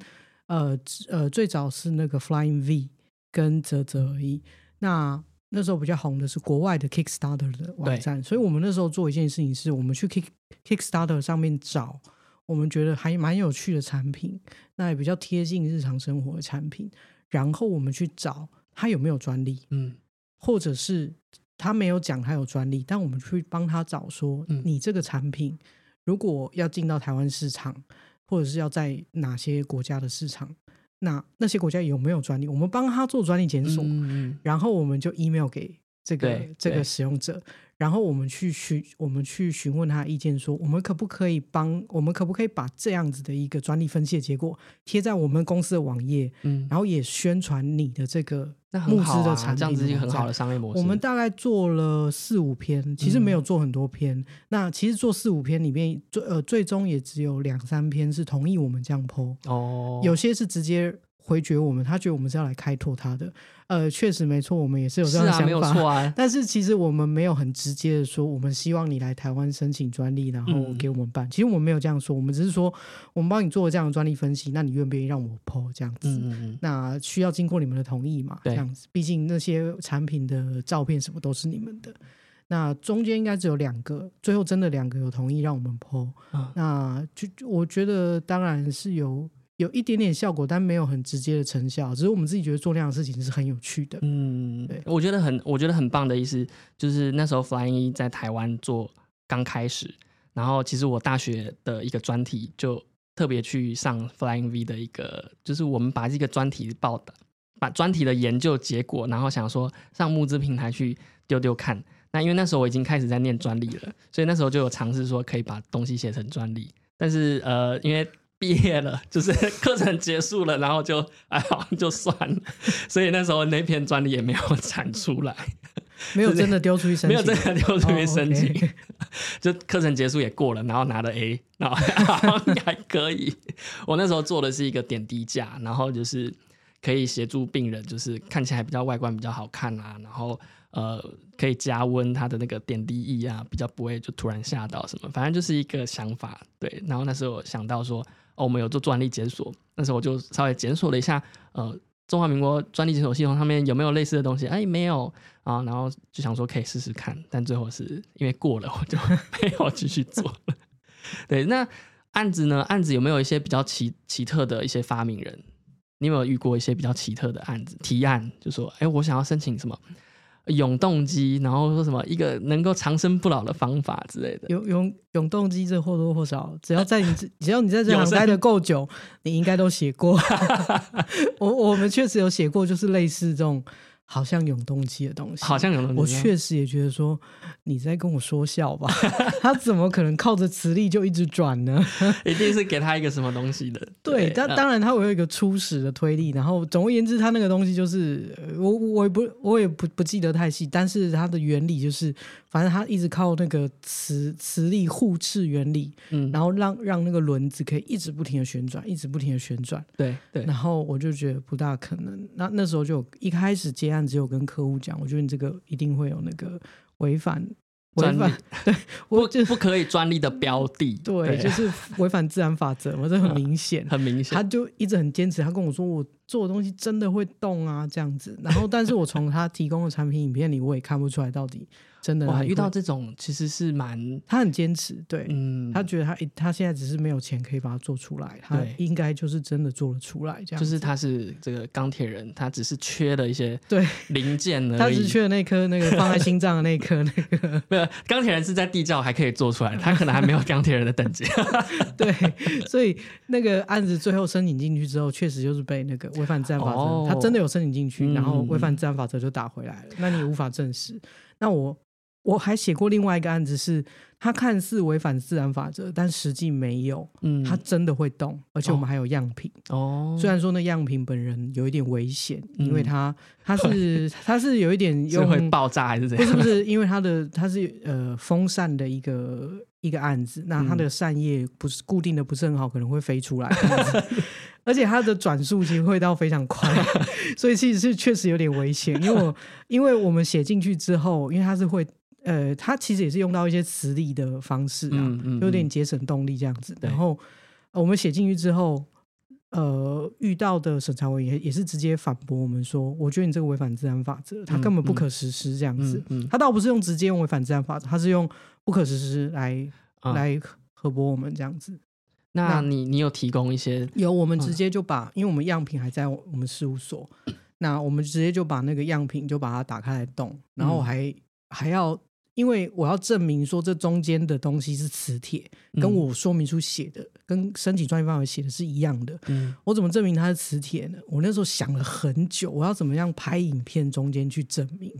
B: 呃呃最早是那个 Flying V 跟泽泽而已，那那时候比较红的是国外的 Kickstarter 的网站，所以我们那时候做一件事情是，我们去 Kick Kickstarter 上面找我们觉得还蛮有趣的产品，那也比较贴近日常生活的产品，然后我们去找它有没有专利，
A: 嗯，
B: 或者是他没有讲他有专利，但我们去帮他找说，
A: 嗯
B: 你这个产品如果要进到台湾市场，或者是要在哪些国家的市场，那那些国家有没有专利？我们帮他做专利检索，
A: 嗯嗯
B: 然后我们就 email 给这个这个使用者，然后我们去询我们去询问他的意见说我们可不可以帮我们可不可以把这样子的一个专利分析的结果贴在我们公司的网页，
A: 嗯，
B: 然后也宣传你的这个
A: 那
B: 募
A: 很好啊，
B: 资的产品
A: 这样子一个很好的商业模式。
B: 我们大概做了四五篇，其实没有
A: 嗯
B: 做很多篇。那其实做四五篇里面，最呃最终也只有两三篇是同意我们这样剖，
A: 哦，
B: 有些是直接回绝我们，他觉得我们是要来开拓他的。呃，确实没错，我们也是有这
A: 是啊，没有
B: 样的想法。
A: 错啊，
B: 但是其实我们没有很直接的说，我们希望你来台湾申请专利，然后
A: 嗯
B: 给我们办。其实我们没有这样说，我们只是说我们帮你做了这样的专利分析，那你愿不愿意让我剖这样子？
A: 嗯嗯嗯，
B: 那需要经过你们的同意嘛？这样子，毕竟那些产品的照片什么都是你们的。那中间应该只有两个，最后真的两个有同意让我们 PO，、
A: 嗯
B: 那就就我觉得当然是有有一点点效果，但没有很直接的成效，只是我们自己觉得做那样的事情是很有趣的。
A: 嗯
B: 对，
A: 我觉得很，我觉得很棒的意思就是那时候 Flying 一在台湾做刚开始，然后其实我大学的一个专题就特别去上 Flying V 的一个，就是我们把这个专题报的，把专题的研究结果，然后想说上募资平台去丢丢看。那因为那时候我已经开始在念专利了，所以那时候就有尝试说可以把东西写成专利，但是呃，因为毕业了，就是课程结束了，然后就哎好就算了，所以那时候那篇专利也没有产出来，
B: 没有真的丢出去申请，
A: 没有真的丢出去申请，
B: 哦，OK。
A: 就课程结束也过了，然后拿了 A，然后 还可以。我那时候做的是一个点滴架，然后就是可以协助病人，就是看起来比较外观比较好看啊，然后呃可以加温它的那个点滴液啊，比较不会就突然吓到什么，反正就是一个想法。对，然后那时候我想到说，哦，我们有做专利检索，那时候我就稍微检索了一下，呃。中华民国专利检索系统上面有没有类似的东西？哎，没有啊，然后就想说可以试试看，但最后是因为过了，我就 没有继续做了。对，那案子呢？案子有没有一些比较奇奇特的一些发明人？你有没有遇过一些比较奇特的案子？提案就说，哎，我想要申请什么永动机，然后说什么一个能够长生不老的方法之类的。
B: 永永永动机这或多或少，只要在你 只要你在这行待的够久，你应该都写过。我我们确实有写过，就是类似这种好像永动机的东西。
A: 好像永动机
B: 我确实也觉得说你在跟我说笑吧，他怎么可能靠着磁力就一直转呢？
A: 一定是给他一个什么东西的。
B: 对，但
A: 嗯
B: 当然他会有一个初始的推力，然后总而言之，他那个东西就是呃我我也不我也不不记得太细，但是它的原理就是，反正它一直靠那个磁磁力互斥原理，
A: 嗯，
B: 然后让让那个轮子可以一直不停的旋转，一直不停的旋转。
A: 对对
B: 然后我就觉得不大可能。那那时候就一开始接案只有跟客户讲，我觉得你这个一定会有那个违反违反，对我
A: 不
B: 就
A: 不可以专利的标的。
B: 对，就是违反自然法则嘛，这很明显。
A: 很明显
B: 他。就一直很坚持，他跟我说我做的东西真的会动啊，这样子。然后，但是我从他提供的产品影片里，我也看不出来到底真的
A: 遇到这种其实是蛮
B: 他很坚持，对、
A: 嗯，
B: 他觉得他他现在只是没有钱可以把它做出来，他应该就是真的做了出来，这样
A: 就是他是这个钢铁人，他只是缺了一些
B: 对，
A: 零件 而已。
B: 他只是缺了那颗那个放在心脏的那颗那个，
A: 没有钢铁人是在地窖还可以做出来，他可能还没有钢铁人的等级。
B: 对，所以那个案子最后申请进去之后，确实就是被那个违反自然法则，
A: 哦
B: 他真的有申请进去，然后
A: 嗯
B: 违反自然法则就打回来了，那你无法证实。那我我还写过另外一个案子是，它看似违反自然法则，但实际没有，
A: 嗯，
B: 它真的会动，而且我们还有样品。
A: 哦，
B: 虽然说那样品本人有一点危险，因为
A: 嗯
B: 他他是 它是有一点
A: 是
B: 用
A: 会爆炸还是怎样？
B: 不是不是，因为它的它是呃风扇的一个一个案子，那它的扇叶不是固定的不是很好，可能会飞出来 而且它的转速其实会到非常快，所以其实是确实有点危险。因为我因为我们写进去之后，因为它是会呃，它其实也是用到一些磁力的方式啊，
A: 嗯嗯
B: 有点节省动力这样子。然后、呃我们写进去之后。呃，遇到的审查委员也是直接反驳我们说，我觉得你这个违反自然法则，它
A: 嗯
B: 根本不
A: 嗯
B: 可实施这样子。
A: 嗯嗯
B: 他倒不是用直接用违反自然法则，他是用不可实施来、
A: 啊
B: 来核驳我们这样子。
A: 那
B: 那
A: 你你有提供一些
B: 有，我们直接就把，因为我们样品还在我们事务所，那我们直接就把那个样品就把它打开来动，然后我还、还要，因为我要证明说这中间的东西是磁铁，跟
A: 嗯
B: 我说明书写的、跟申请专利范围写的是一样的。
A: 嗯
B: 我怎么证明它是磁铁呢？我那时候想了很久，我要怎么样拍影片中间去证明，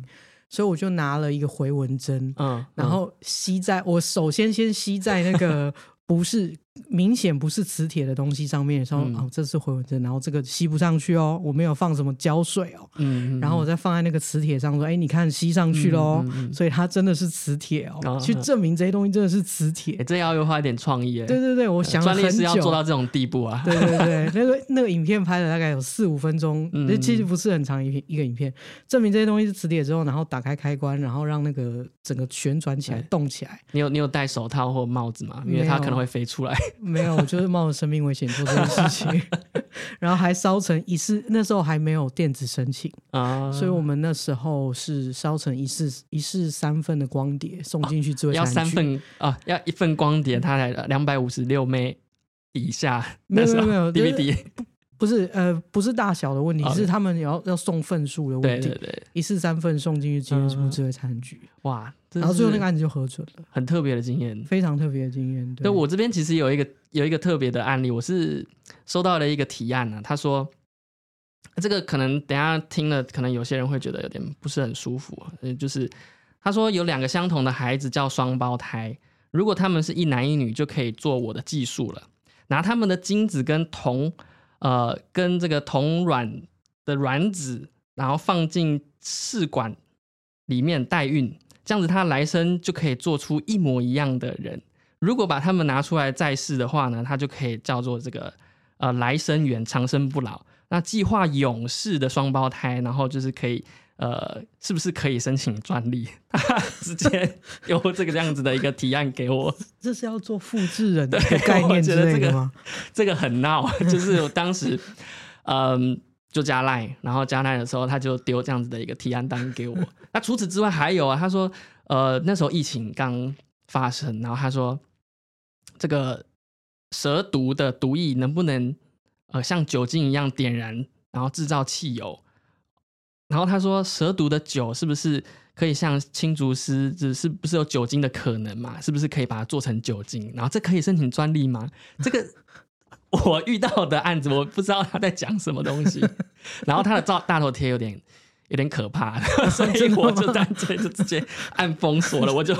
B: 所以我就拿了一个回纹针，
A: 嗯，
B: 然后吸在我首先先吸在那个不是明显不是磁铁的东西上面，说、
A: 嗯。
B: 哦这是回纹针，然后这个吸不上去哦，我没有放什么胶水哦，
A: 嗯，嗯
B: 然后我再放在那个磁铁上说，哎你看吸上去喽，所以它真的是磁铁哦，
A: 哦。
B: 去证明这些东西真的是磁铁。
A: 哎 这要又花一点创意哎，
B: 对对对，我想
A: 专利是，要做到这种地步啊，
B: 对对对，那个那个影片拍了大概有四五分钟，
A: 嗯
B: 那、其实不是很长一片一个影片，证明这些东西是磁铁之后，然后打开开关，然后让那个整个旋转起来、动起来。
A: 你有你有戴手套或帽子吗？因为它可能会飞出来。
B: 没有，我就是冒着生命危险做这件事情，然后还烧成一式，那时候还没有电子申请。
A: 啊，
B: 所以我们那时候是烧成一式一式三份的光碟送进去，智慧
A: 要三份啊，要一份光碟，它才两百五十六枚以下，
B: 没有没有
A: DVD。
B: 不是呃，不是大小的问题，是他们要要送份数的问
A: 题。对对对，
B: 一次三份送进去，今天什么智慧餐具？
A: 哇！
B: 然后最后那个案子就核准了，
A: 很特别的经验，
B: 非常特别的经验。对，
A: 我这边其实有一个有一个特别的案例，我是收到了一个提案呢。他说，这个可能等下听了，可能有些人会觉得有点不是很舒服。嗯，就是他说有两个相同的孩子叫双胞胎，如果他们是一男一女，就可以做我的技术了，拿他们的精子跟同。呃，跟这个同卵的卵子，然后放进试管里面代孕，这样子他来生就可以做出一模一样的人。如果把他们拿出来再试的话呢，他就可以叫做这个呃来生缘长生不老。那计划永世的双胞胎，然后就是可以。呃，是不是可以申请专利？直接有这个这样子的一个提案给我，
B: 这是要做复制人的概念之类的吗？
A: 这个很闹，就是我当时嗯就加赖，然后加赖的时候他就丢这样子的一个提案单给我。那除此之外还有啊，他说呃那时候疫情刚发生，然后他说这个蛇毒的毒液能不能呃像酒精一样点燃，然后制造汽油？然后他说，蛇毒的酒是不是可以像青竹丝，只是不是有酒精的可能嘛？是不是可以把它做成酒精？然后这可以申请专利吗？这个我遇到的案子，我不知道他在讲什么东西。然后他的照大头贴有点。有点可怕，所以我就干脆就直接按封锁了。我就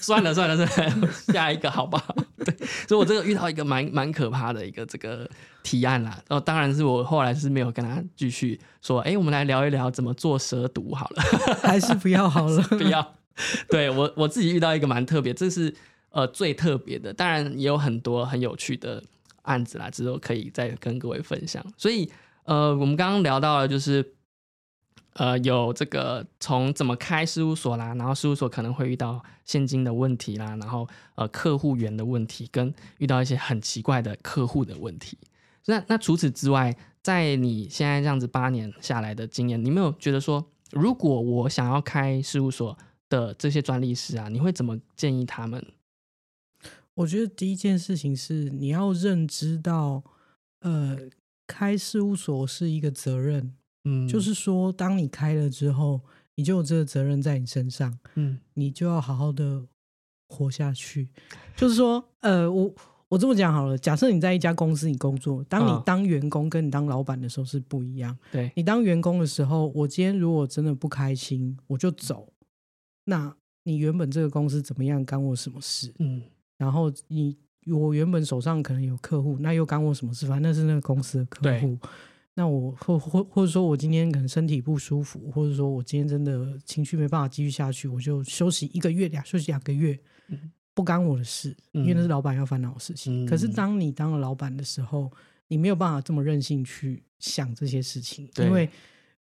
A: 算了算了算了，下一个好不好？对，所以我这个遇到一个蛮蛮可怕的一个这个提案啦。然后当然是我后来是没有跟他继续说，哎，我们来聊一聊怎么做蛇毒好了，
B: 还是不要好了，
A: 不要。对我我自己遇到一个蛮特别，这是呃最特别的。当然也有很多很有趣的案子啦，之后可以再跟各位分享。所以呃，我们刚刚聊到了就是。呃，有这个从怎么开事务所啦，然后事务所可能会遇到现金的问题啦，然后呃客户源的问题，跟遇到一些很奇怪的客户的问题。那那除此之外，在你现在这样子八年下来的经验，你没有觉得说，如果我想要开事务所的这些专利师啊，你会怎么建议他们？
B: 我觉得第一件事情是你要认知到，呃，开事务所是一个责任。嗯，就是说，当你开了之后，你就有这个责任在你身上，嗯，你就要好好的活下去。就是说，呃，我我这么讲好了，假设你在一家公司你工作，当你当员工跟你当老板的时候是不一样。
A: 对
B: 你当员工的时候，我今天如果真的不开心，我就走。那你原本这个公司怎么样，干我什么事？嗯，然后你我原本手上可能有客户，那又干我什么事？反正那是那个公司的客户。那我或或或者说，我今天可能身体不舒服，或者说我今天真的情绪没办法继续下去，我就休息一个月两，休息两个月，不干我的事，因为那是老板要烦恼的事情。可是当你当了老板的时候，你没有办法这么任性去想这些事情，因为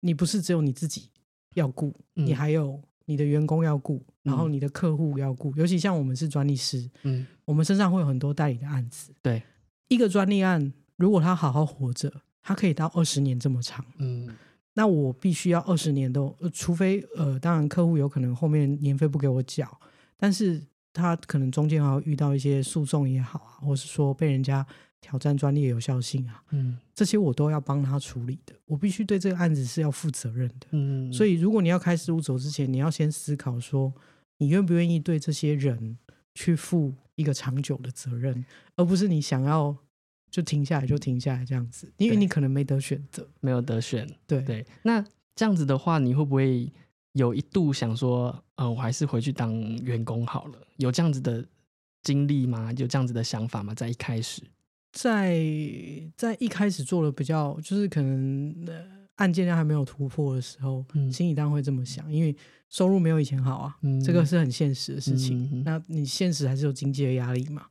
B: 你不是只有你自己要顾，你还有你的员工要顾，然后你的客户要顾。尤其像我们是专利师，嗯，我们身上会有很多代理的案子。
A: 对，
B: 一个专利案，如果他好好活着。它可以到二十年这么长，嗯，那我必须要二十年都，除非呃，当然客户有可能后面年费不给我缴，但是他可能中间还要遇到一些诉讼也好啊，或是说被人家挑战专利的有效性啊，嗯，这些我都要帮他处理的，我必须对这个案子是要负责任的，嗯，所以如果你要开事务所之前，你要先思考说，你愿不愿意对这些人去负一个长久的责任，而不是你想要。就停下来，就停下来这样子，因为你可能没得选择，
A: 没有得选。
B: 对
A: 对，那这样子的话，你会不会有一度想说，呃，我还是回去当员工好了？有这样子的经历吗？有这样子的想法吗？在一开始，
B: 在在一开始做的比较，就是可能案件量还没有突破的时候，心里当然会这么想，因为收入没有以前好啊，这个是很现实的事情。那你现实还是有经济的压力嘛？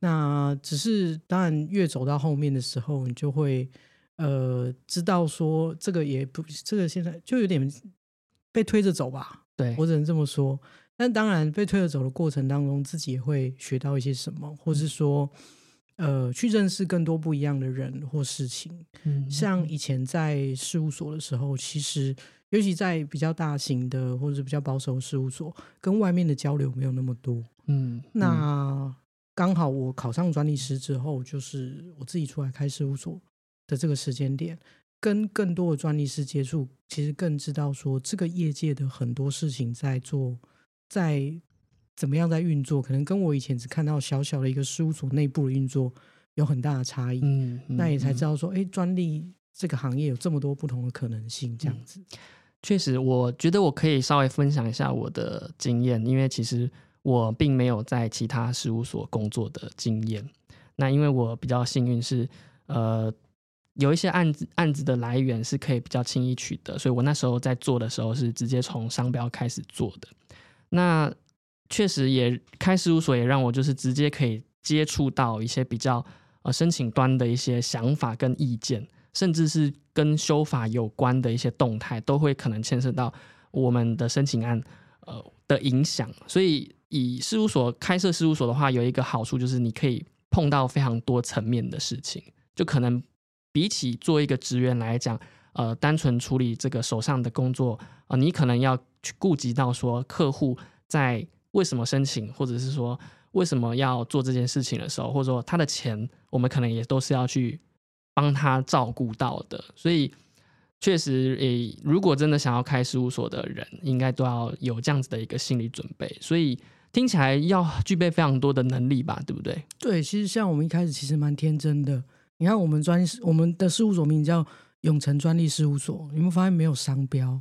B: 那只是当然，越走到后面的时候，你就会呃知道说，这个也不，这个现在就有点被推着走吧。
A: 对
B: 我只能这么说。但当然，被推着走的过程当中，自己也会学到一些什么，或是说，呃去认识更多不一样的人或事情。
A: 嗯
B: 像以前在事务所的时候，其实尤其在比较大型的或者是比较保守的事务所，跟外面的交流没有那么多。
A: 嗯，
B: 那刚好我考上专利师之后，就是我自己出来开事务所的这个时间点，跟更多的专利师接触，其实更知道说这个业界的很多事情在做，在怎么样在运作，可能跟我以前只看到小小的一个事务所内部的运作有很大的差异。
A: 嗯，
B: 那也才知
A: 道。
B: 道说，哎，专利这个行业有这么多不同的可能性，这样子。
A: 确实，我觉得我可以稍微分享一下我的经验，因为其实我并没有在其他事务所工作的经验。那因为我比较幸运是，呃，有一些案子案子的来源是可以比较轻易取得，所以我那时候在做的时候是直接从商标开始做的。那确实也开事务所也让我就是直接可以接触到一些比较呃申请端的一些想法跟意见，甚至是跟修法有关的一些动态，都会可能牵涉到我们的申请案呃的影响。所以以事务所开设事务所的话，有一个好处就是你可以碰到非常多层面的事情，就可能比起做一个职员来讲，呃，单纯处理这个手上的工作，呃，你可能要去顾及到说客户在为什么申请，或者是说为什么要做这件事情的时候，或者说他的钱，我们可能也都是要去帮他照顾到的。所以确实，诶，如果真的想要开事务所的人，应该都要有这样子的一个心理准备。所以听起来要具备非常多的能力吧，对不对？
B: 对，其实像我们一开始其实蛮天真的。你看，我们专我们的事务所名叫永成专利事务所，你们发现没有商标？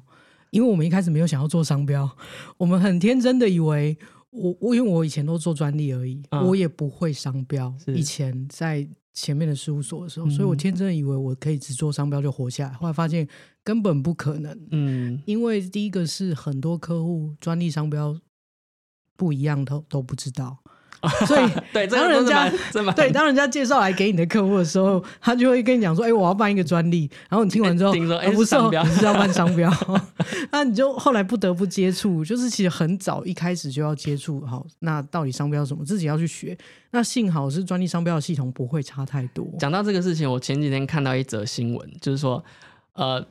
B: 因为我们一开始没有想要做商标，我们很天真的以为我我因为我以前都做专利而已，
A: 嗯
B: 我也不会商标。以前在前面的事务所的时候，所以我
A: 嗯
B: 天真的以为我可以只做商标就活下来，后来发现根本不可能。
A: 嗯，
B: 因为第一个是很多客户专利商标不一样都都不知道，所以
A: 对，这
B: 当人家对，当人家介绍来给你的客户的时候，他就会跟你讲说：“哎、我要办一个专利。”然后你听完之后，
A: 听说哎
B: 啊不是
A: 商标
B: 你是要办商标，那你就后来不得不接触，就是其实很早一开始就要接触。好，那到底商标什么？自己要去学。那幸好是专利商标的系统不会差太多。
A: 讲到这个事情，我前几天看到一则新闻，就是说，呃，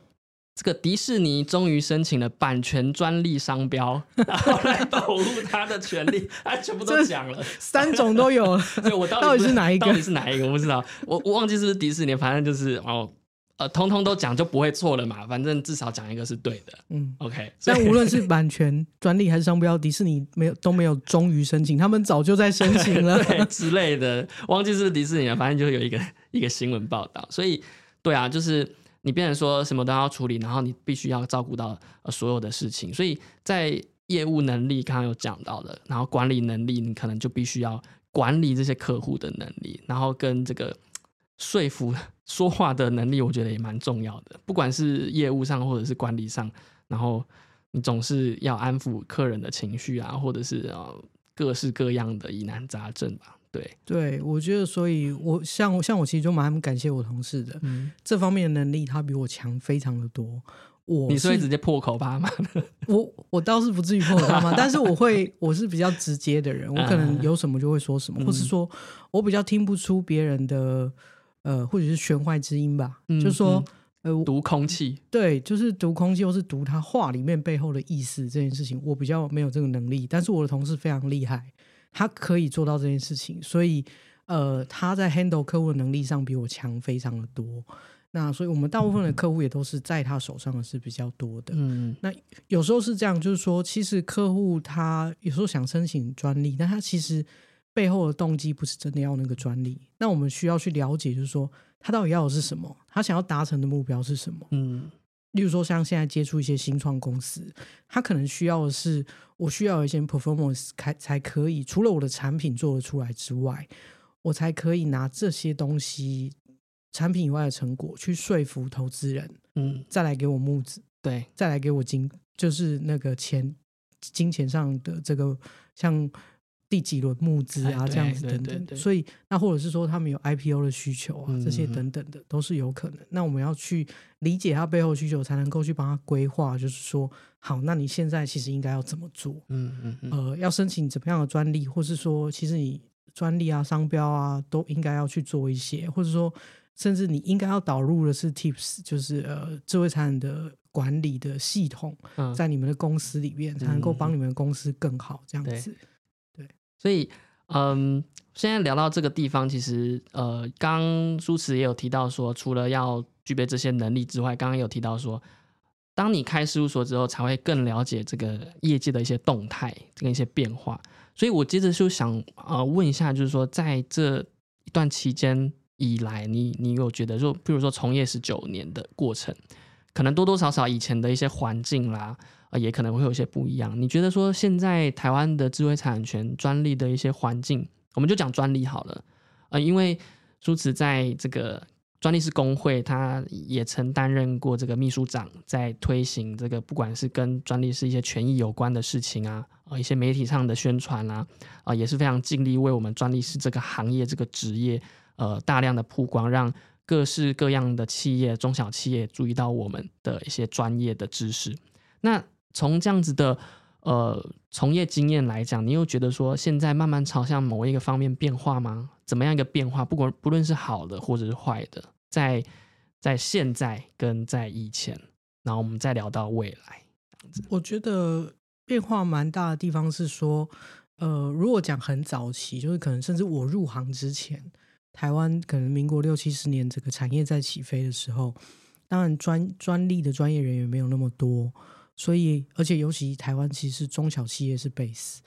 A: 这个迪士尼终于申请了版权专利商标，然后来保护它的权利，它全部都讲了。
B: 三种都有，
A: 所以我到底
B: 到底是哪一个
A: 到底是哪一个？我不知道，我我忘记是不是迪士尼，反正就是哦，呃，通通都讲就不会错了嘛，反正至少讲一个是对的。
B: 嗯。
A: OK，
B: 但无论是版权、专利还是商标，迪士尼没有都没有终于申请，他们早就在申请了。
A: 对之类的，忘记是不是迪士尼了，反正就有一个一个新闻报道。所以，对啊，就是你变成说什么都要处理，然后你必须要照顾到所有的事情，所以在业务能力刚刚有讲到的，然后管理能力，你可能就必须要管理这些客户的能力，然后跟这个说服说话的能力，我觉得也蛮重要的，不管是业务上或者是管理上，然后你总是要安抚客人的情绪啊，或者是呃各式各样的疑难杂症吧。对，
B: 对，我觉得，所以我像像我其实就蛮感谢我同事的，
A: 嗯，
B: 这方面的能力他比我强非常的多。我
A: 你是会直接破口吧吗？
B: 我我倒是不至于破口大骂，但是我会我是比较直接的人，我可能有什么就会说什么，
A: 嗯
B: 或是说我比较听不出别人的呃或者是弦外之音吧，
A: 嗯
B: 就是说、呃我
A: 读空气，
B: 对，就是读空气或是读他话里面背后的意思这件事情，我比较没有这个能力，但是我的同事非常厉害，他可以做到这件事情，所以呃他在 handle 客户的能力上比我强非常的多。那所以我们大部分的客户也都是在他手上的是比较多的。
A: 嗯那
B: 有时候是这样，就是说，其实客户他有时候想申请专利，但他其实背后的动机不是真的要那个专利。那我们需要去了解，就是说他到底要的是什么，他想要达成的目标是什么。
A: 嗯
B: 例如说，像现在接触一些新创公司，他可能需要的是，我需要有一些 performance 才才可以，除了我的产品做得出来之外，我才可以拿这些东西产品以外的成果去说服投资人，
A: 嗯，
B: 再来给我募资，
A: 对，
B: 再来给我金，就是那个钱，金钱上的这个像第几轮募资啊这样子等等。所以那或者是说他们有 IPO 的需求啊，这些等等的都是有可能。那我们要去理解他背后的需求，才能够去帮他规划，就是说，好，那你现在其实应该要怎么做？
A: 嗯嗯嗯，
B: 呃，要申请怎么样的专利，或是说，其实你专利啊、商标啊，都应该要去做一些，或者说，甚至你应该要导入的是 Tips，就是呃智慧财产的管理的系统，在你们的公司里面，才能够帮你们公司更好这样子。对，
A: 所以嗯，现在聊到这个地方，其实呃，刚苏慈也有提到说，除了要具备这些能力之外，刚刚有提到说。当你开事务所之后，才会更了解这个业界的一些动态跟一些变化。所以我接着就想呃问一下，就是说在这一段期间以来，你你有觉得说，比如说从业十九年的过程，可能多多少少以前的一些环境啦，也可能会有些不一样。你觉得说现在台湾的智慧产权专利的一些环境，我们就讲专利好了，呃，因为苏慈在这个。专利师工会，他也曾担任过这个秘书长，在推行这个不管是跟专利是一些权益有关的事情啊，啊一些媒体上的宣传啦，啊也是非常尽力为我们专利师这个行业这个职业，呃大量的曝光，让各式各样的企业、中小企业注意到我们的一些专业的知识。那从这样子的呃从业经验来讲，你又觉得说现在慢慢朝向某一个方面变化吗？怎么样一个变化？不管不论是好的或者是坏的，在在现在跟在以前，然后我们再聊到未来。
B: 我觉得变化蛮大的地方是说，呃，如果讲很早期，就是可能甚至我入行之前，台湾可能民国六七十年这个产业在起飞的时候，当然专专利的专业人员没有那么多，所以而且尤其台湾其实中小企业是 base，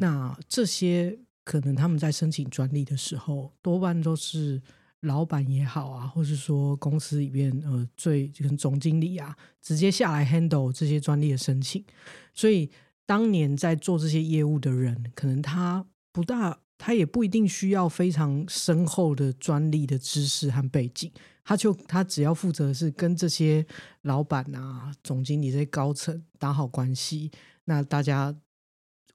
B: 那这些。可能他们在申请专利的时候，多半都是老板也好啊，或是说公司里边呃最跟总经理啊，直接下来 handle 这些专利的申请。所以当年在做这些业务的人，可能他不大，他也不一定需要非常深厚的专利的知识和背景，他就他只要负责是跟这些老板啊、总经理这些高层打好关系，那大家。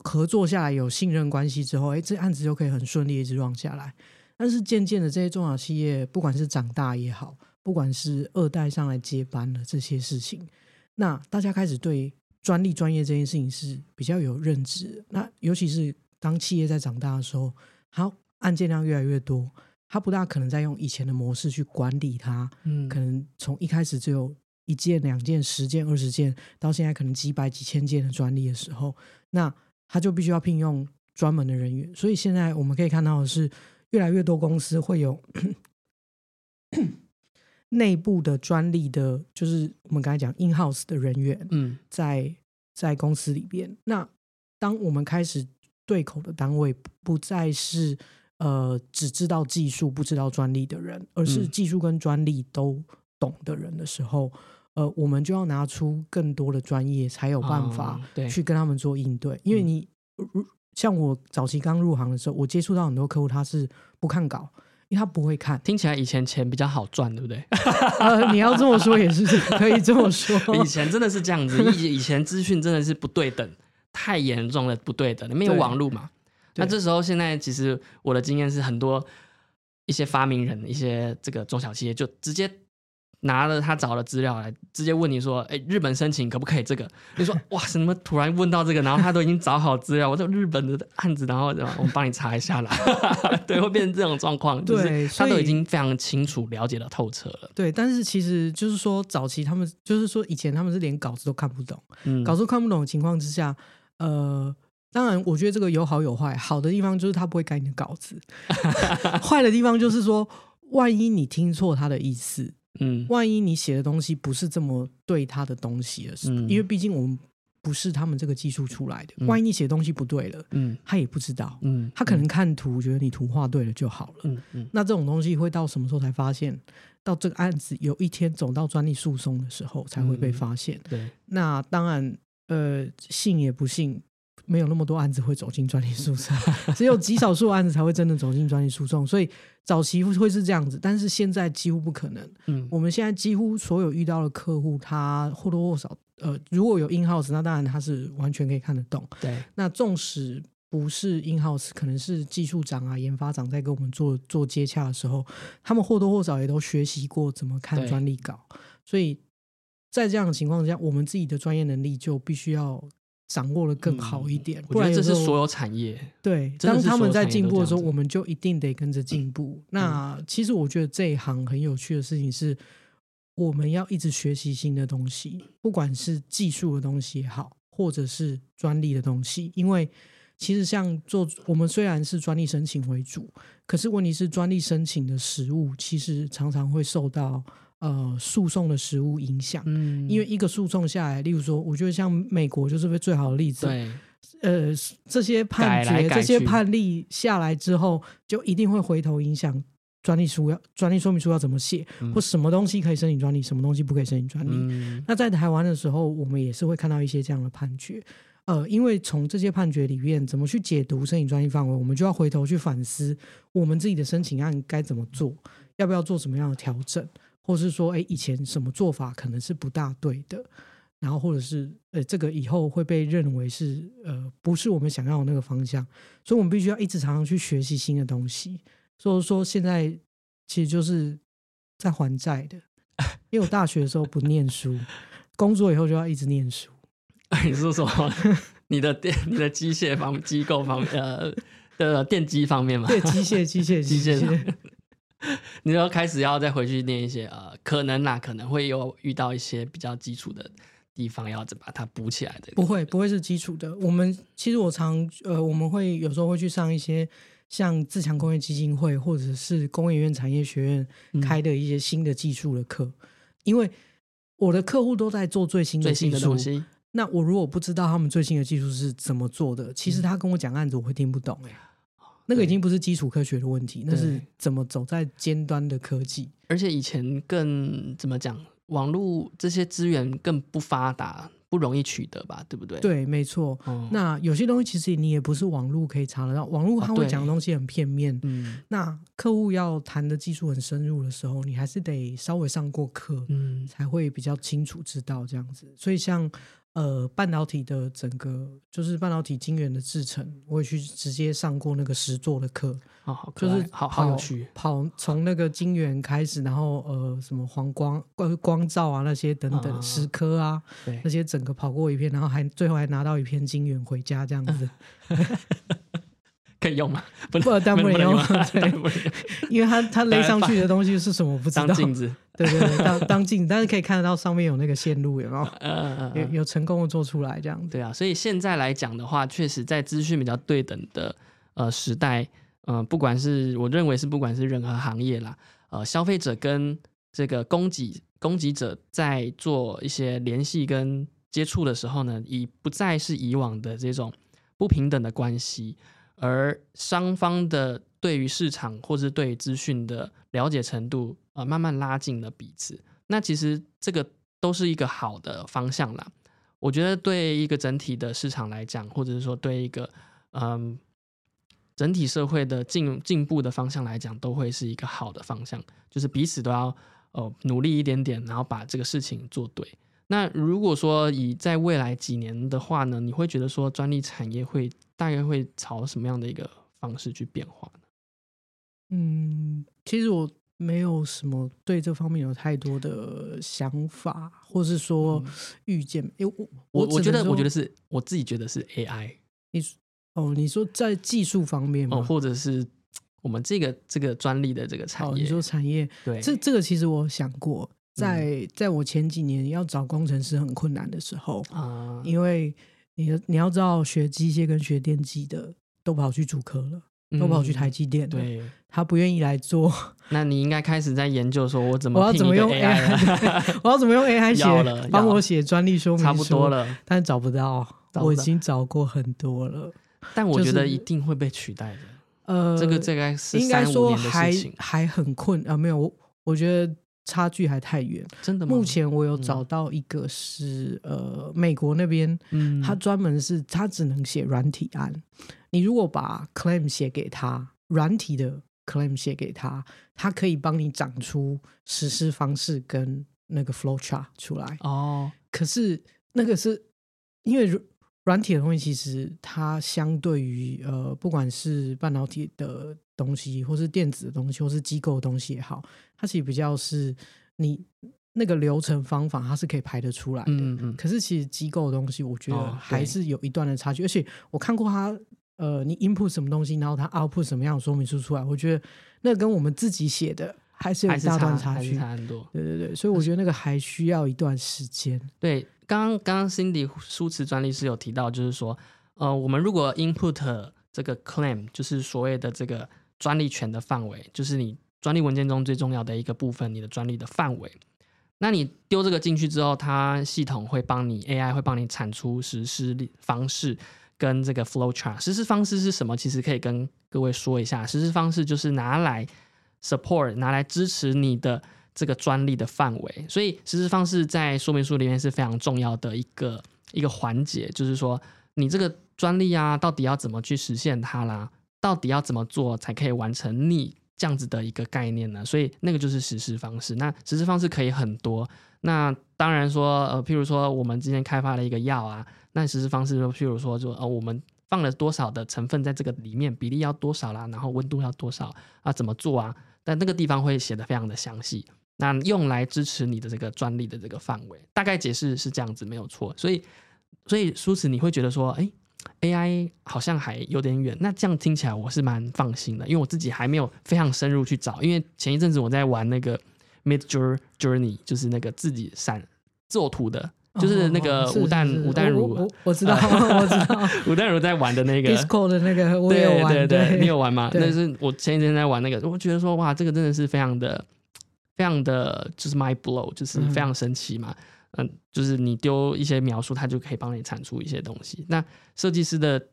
B: 合作下来有信任关系之后，哎，这案子就可以很顺利一直 run 下来。但是渐渐的，这些中小企业，不管是长大也好，不管是二代上来接班的这些事情，那大家开始对专利专业这件事情是比较有认知。那尤其是当企业在长大的时候，好案件量越来越多，他不大可能再用以前的模式去管理它。嗯，可能从一开始只有一件、两件、十件、二十件，到现在可能几百、几千件的专利的时候，那他就必须要聘用专门的人员，所以现在我们可以看到的是，越来越多公司会有 内部的专利的，就是我们刚才讲 in house 的人员，嗯，在在公司里边。那当我们开始对口的单位不再是呃只知道技术不知道专利的人，而是技术跟专利都懂的人的时候。呃，我们就要拿出更多的专业，才有办法去跟他们做应对。因为你像我早期刚入行的时候，我接触到很多客户，他是不看稿，因为他不会看。
A: 听起来以前钱比较好赚，对不对？
B: 呃，你要这么说也是可以这么说。
A: 以前真的是这样子，以以前资讯真的是不对等，太严重了，不对等。没有网络嘛？那这时候现在其实我的经验是，很多一些发明人，一些这个中小企业就直接。拿了他找的资料来，直接问你说：“哎，日本申请可不可以这个？”你说：“哇，什么突然问到这个？”然后他都已经找好资料，我说日本的案子，然后我们帮你查一下啦。对，会变成这种状况，就是他都已经非常清楚了解的透彻了。
B: 对，但是其实就是说，早期他们就是说，以前他们是连稿子都看不懂，稿子看不懂的情况之下，呃，当然，我觉得这个有好有坏。好的地方就是他不会改你的稿子，坏的地方就是说，万一你听错他的意思。嗯，万一你写的东西不是这么对他的东西了，是因为毕竟我们不是他们这个技术出来的。万一你写东西不对了，嗯，他也不知道，嗯，他可能看图觉得你图画对了就好了，嗯嗯。那这种东西会到什么时候才发现？到这个案子有一天走到专利诉讼的时候才会被发现。
A: 对，
B: 那当然，呃，信也不信。没有那么多案子会走进专利诉讼，只有极少数案子才会真的走进专利诉讼。所以早期会是这样子，但是现在几乎不可能。嗯，我们现在几乎所有遇到的客户，他或多或少，呃，如果有 in house，那当然他是完全可以看得懂。
A: 对，
B: 那纵使不是 in house，可能是技术长啊、研发长在跟我们做做接洽的时候，他们或多或少也都学习过怎么看专利稿。所以在这样的情况下，我们自己的专业能力就必须要。掌握的更好一点。
A: 我觉得这是所
B: 有
A: 有产业
B: 对，当他们在进步的时候，我们就一定得跟着进步。那其实我觉得这一行很有趣的事情是，我们要一直学习新的东西，不管是技术的东西也好，或者是专利的东西，因为。其实像做我们虽然是专利申请为主，可是问题是专利申请的实务其实常常会受到呃诉讼的实务影响。
A: 嗯，
B: 因为一个诉讼下来，例如说，我觉得像美国就是最好的例子。
A: 对
B: 呃，这些判决、
A: 改改
B: 这些判例下来之后，就一定会回头影响专利书要专利说明书要怎么写，或什么东西可以申请专利，什么东西不可以申请专利。
A: 嗯
B: 那在台湾的时候，我们也是会看到一些这样的判决。呃，因为从这些判决里面怎么去解读申请专利范围，我们就要回头去反思我们自己的申请案该怎么做，要不要做什么样的调整，或是说，哎，以前什么做法可能是不大对的，然后或者是呃，这个以后会被认为是呃不是我们想要的那个方向，所以我们必须要一直常常去学习新的东西。所以说，现在其实就是在还债的，因为我大学的时候不念书，工作以后就要一直念书。
A: 你是说 你的电、你的机械方机构方面呃的电机方面吗？
B: 对，机械、机械、
A: 机械
B: 械。
A: 你要开始要再回去念一些呃，可能啦，可能会有遇到一些比较基础的地方，要把它补起来的。
B: 不会，不会是基础的。我们其实我常呃，我们会有时候会去上一些像自强工业基金会或者是工业院产业学院
A: 嗯
B: 开的一些新的技术的课，因为我的客户都在做最新的
A: 最新
B: 技术
A: 的东西，
B: 那我如果不知道他们最新的技术是怎么做的，其
A: 嗯
B: 实他跟我讲案子我会听不懂哎、那个已经不是基础科学的问题，那是怎么走在尖端的科技。
A: 而且以前更怎么讲，网络这些资源更不发达，不容易取得吧，对不对？，
B: 对，没错。
A: 哦、
B: 那有些东西其实你也不是网络可以查得到，网络他会讲的东西很片面。
A: 嗯
B: 那客户要谈的技术很深入的时候，你还是得稍微上过课，
A: 嗯
B: 才会比较清楚知道这样子。所以像呃半导体的整个就是半导体晶圆的制成，我也去直接上过那个实作的课，
A: 好，好，
B: 就是
A: 好好有
B: 跑
A: 趣。
B: 跑从那个晶圆开始，然后呃什么黄光光光照啊那些等等
A: 啊
B: 蚀刻啊那，些整个跑过一遍，然后还最后还拿到一片晶圆回家这样子，
A: 可以用吗？不
B: 能用
A: 能吗
B: 对
A: 当然不能用
B: 因为它它勒上去的东西是什么我不知道
A: 当，镜子。
B: 对对对，当当镜，但是可以看得到上面有那个线路有没有？有有成功的做出来这样子。
A: 对啊，所以现在来讲的话，确实在资讯比较对等的呃时代，嗯，不管是我认为是不管是任何行业啦，呃，消费者跟这个供给供给者在做一些联系跟接触的时候呢，已不再是以往的这种不平等的关系，而双方的对于市场或是对于资讯的了解程度，呃，慢慢拉近了彼此。那其实这个都是一个好的方向啦。我觉得对一个整体的市场来讲，或者是说对一个嗯整体社会的进进步的方向来讲，都会是一个好的方向，就是彼此都要呃努力一点点，然后把这个事情做对。那如果说以在未来几年的话呢，你会觉得说专利产业会大概会朝什么样的一个方式去变化呢？
B: 嗯，其实我没有什么对这方面有太多的想法，或是说预见。因为我
A: 嗯我我觉得我觉得是我自己觉得是 AI
B: 你哦，你说在技术方面吗？
A: 哦，或者是我们这个这个专利的这个产
B: 哦，
A: 业，
B: 你说产业，
A: 对
B: 这这个其实我想过，在在我前几年要找工程师很困难的时候，
A: 啊，
B: 因为你的你要知道，学机械跟学电机的都跑去主科了，都跑去台
A: 嗯
B: 积电了，
A: 对。
B: 他不愿意来做，
A: 那你应该开始在研究说，我怎么
B: 我要怎么用
A: AI
B: 我要怎么用 AI 写，帮我写专利说明
A: 差不多，了。
B: 但找不到，我已经找过很多了。
A: 但我觉得一定会被取代的。
B: 呃，
A: 这个这个是
B: 应该说还，还很困啊，没有，我我觉得差距还太远。
A: 真的吗？
B: 目前我有
A: 嗯
B: 找到一个是、呃美国那边，
A: 嗯，
B: 他专门是他只能写软体案。你如果把 claim 写给他，软体的 claim 写给他，他可以帮你长出实施方式跟那个 flow chart 出来。
A: 哦，
B: 可是那个是因为软软体的东西，其实它相对于呃，不管是半导体的东西，或是电子的东西，或是机构的东西也好，它其实比较是你那个流程方法它是可以排得出来的。
A: 嗯嗯
B: 可是其实机构的东西，我觉得
A: 哦
B: 还是有一段的差距。而且我看过它，呃，你 input 什么东西，然后它 output 什么样的说明书出来，我觉得那跟我们自己写的还是有一大段差距。
A: 差很多。
B: 对对对，所以我觉得那个还需要一段时间。
A: 对，刚刚刚刚 Cindy 书词专利是有提到，就是说，呃，我们如果 input 这个 claim，就是所谓的这个专利权的范围，就是你专利文件中最重要的一个部分，你的专利的范围。那你丢这个进去之后，它系统会帮你 AI 会帮你产出实施方式跟这个 flow chart。实施方式是什么？其实可以跟各位说一下，实施方式就是拿来 support 拿来支持你的这个专利的范围，所以实施方式在说明书里面是非常重要的一个一个环节，就是说你这个专利啊，到底要怎么去实现它啦？到底要怎么做才可以完成你这样子的一个概念呢？所以那个就是实施方式。那实施方式可以很多，那当然说呃，譬如说我们之前开发了一个药啊，那实施方式就譬如说就呃我们放了多少的成分在这个里面，比例要多少啦，然后温度要多少啊，怎么做啊？但那个地方会写的非常的详细。那用来支持你的这个专利的这个范围，大概解释是这样子，没有错。所以，所以舒词你会觉得说，哎，AI 好像还有点远。那这样听起来我是蛮放心的，因为我自己还没有非常深入去找。因为前一阵子我在玩那个 Mid Journey，就是那个自己闪做图的，就是那个吴淡
B: 是是
A: 吴淡如
B: 我知道，我知道
A: 吴淡如在玩的那个
B: Discord 的那个我有玩，
A: 对对对，你有玩吗？
B: 对
A: 那是我前一阵在玩那个，我觉得说哇，这个真的是非常的、非常的，就是 my blow，就是
B: 嗯
A: 非常神奇嘛。嗯就是你丢一些描述，它就可以帮你产出一些东西。那设计师的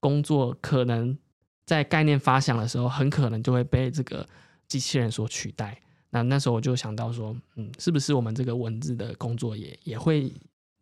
A: 工作可能在概念发想的时候，很可能就会被这个机器人所取代。那那时候我就想到说，嗯，是不是我们这个文字的工作也也会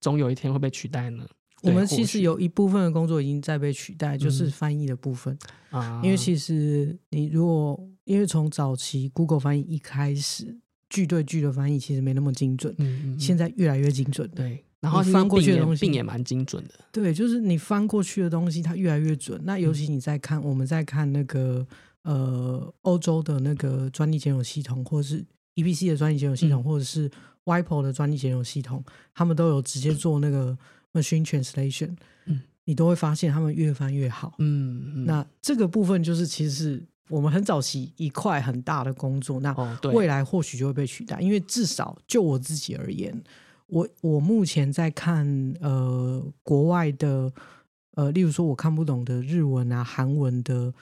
A: 总有一天会被取代呢？
B: 我们其实有一部分的工作已经在被取代，就是
A: 嗯
B: 翻译的部分。
A: 啊，
B: 因为其实你如果因为从早期 Google 翻译一开始，句对句的翻译其实没那么精准，
A: 嗯嗯嗯
B: 现在越来越精准。
A: 对，然后
B: 翻过去的东西
A: 并也蛮精准的。
B: 对，就是你翻过去的东西，它越来越准。那尤其你在看，我们在看那个呃欧洲的那个专利检有系统，或者是 EPC 的专利检有系统，
A: 嗯
B: 或者是 WIPO 的专利检有系统，他们都有直接做那个 machine translation，
A: 嗯
B: 你都会发现他们越翻越好。
A: 嗯，嗯
B: 那这个部分就是其实是我们很早期一块很大的工作，那未来或许就会被取代，因为至少就我自己而言，我我目前在看呃国外的呃，例如说我看不懂的日文啊、韩文的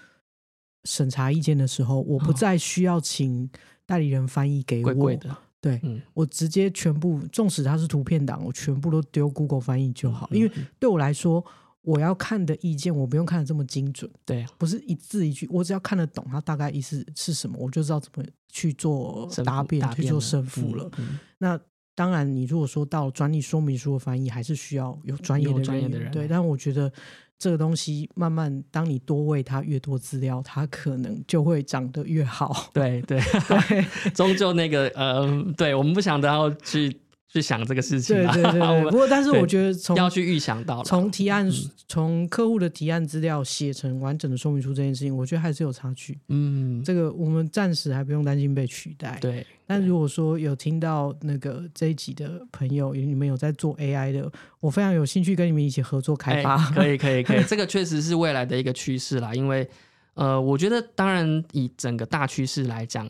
B: 审查意见的时候，我不
A: 哦。
B: 再需要请代理人翻译给我，
A: 贵贵的，
B: 对
A: 嗯，
B: 我直接全部，纵使它是图片档，我全部都丢 Google 翻译就好，因为
A: 嗯。
B: 对我来说。我要看的意见，我不用看的这么精准，
A: 对
B: 不是一字一句，我只要看得懂它大概意思是什么，我就知道怎么去做答辩、去做胜负了。
A: 嗯。嗯
B: 那当然，你如果说到专利说明书的翻译，还是需要有专业的
A: 有专业的人对
B: 但我觉得这个东西慢慢，当你多喂它越多资料，它可能就会长得越好。
A: 对对，
B: 对。
A: 终究那个呃，对我们不想都要去去想这个事情啦，
B: 对对对。不过，但是我觉得从
A: 要去预想到了，
B: 从提案
A: 嗯
B: 从客户的提案资料写成完整的说明书这件事情，我觉得还是有差距。
A: 嗯，
B: 这个我们暂时还不用担心被取代。
A: 对，
B: 但如果说有听到那个这一集的朋友，你们有在做 AI 的，我非常有兴趣跟你们一起合作开发。
A: 哎可以 可以可以，这个确实是未来的一个趋势啦。因为呃，我觉得当然以整个大趋势来讲，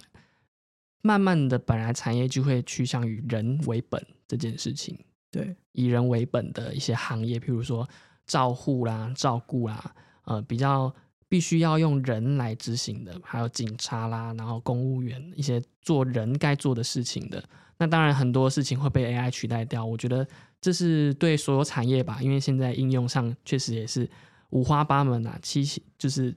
A: 慢慢的本来产业就会趋向于人为本这件事情。
B: 对，
A: 以人为本的一些行业，譬如说照护啦、照顾啦，呃，比较必须要用人来执行的，还有警察啦，然后公务员一些做人该做的事情的。那当然很多事情会被 AI 取代掉，我觉得这是对所有产业吧，因为现在应用上确实也是五花八门啊，奇奇就是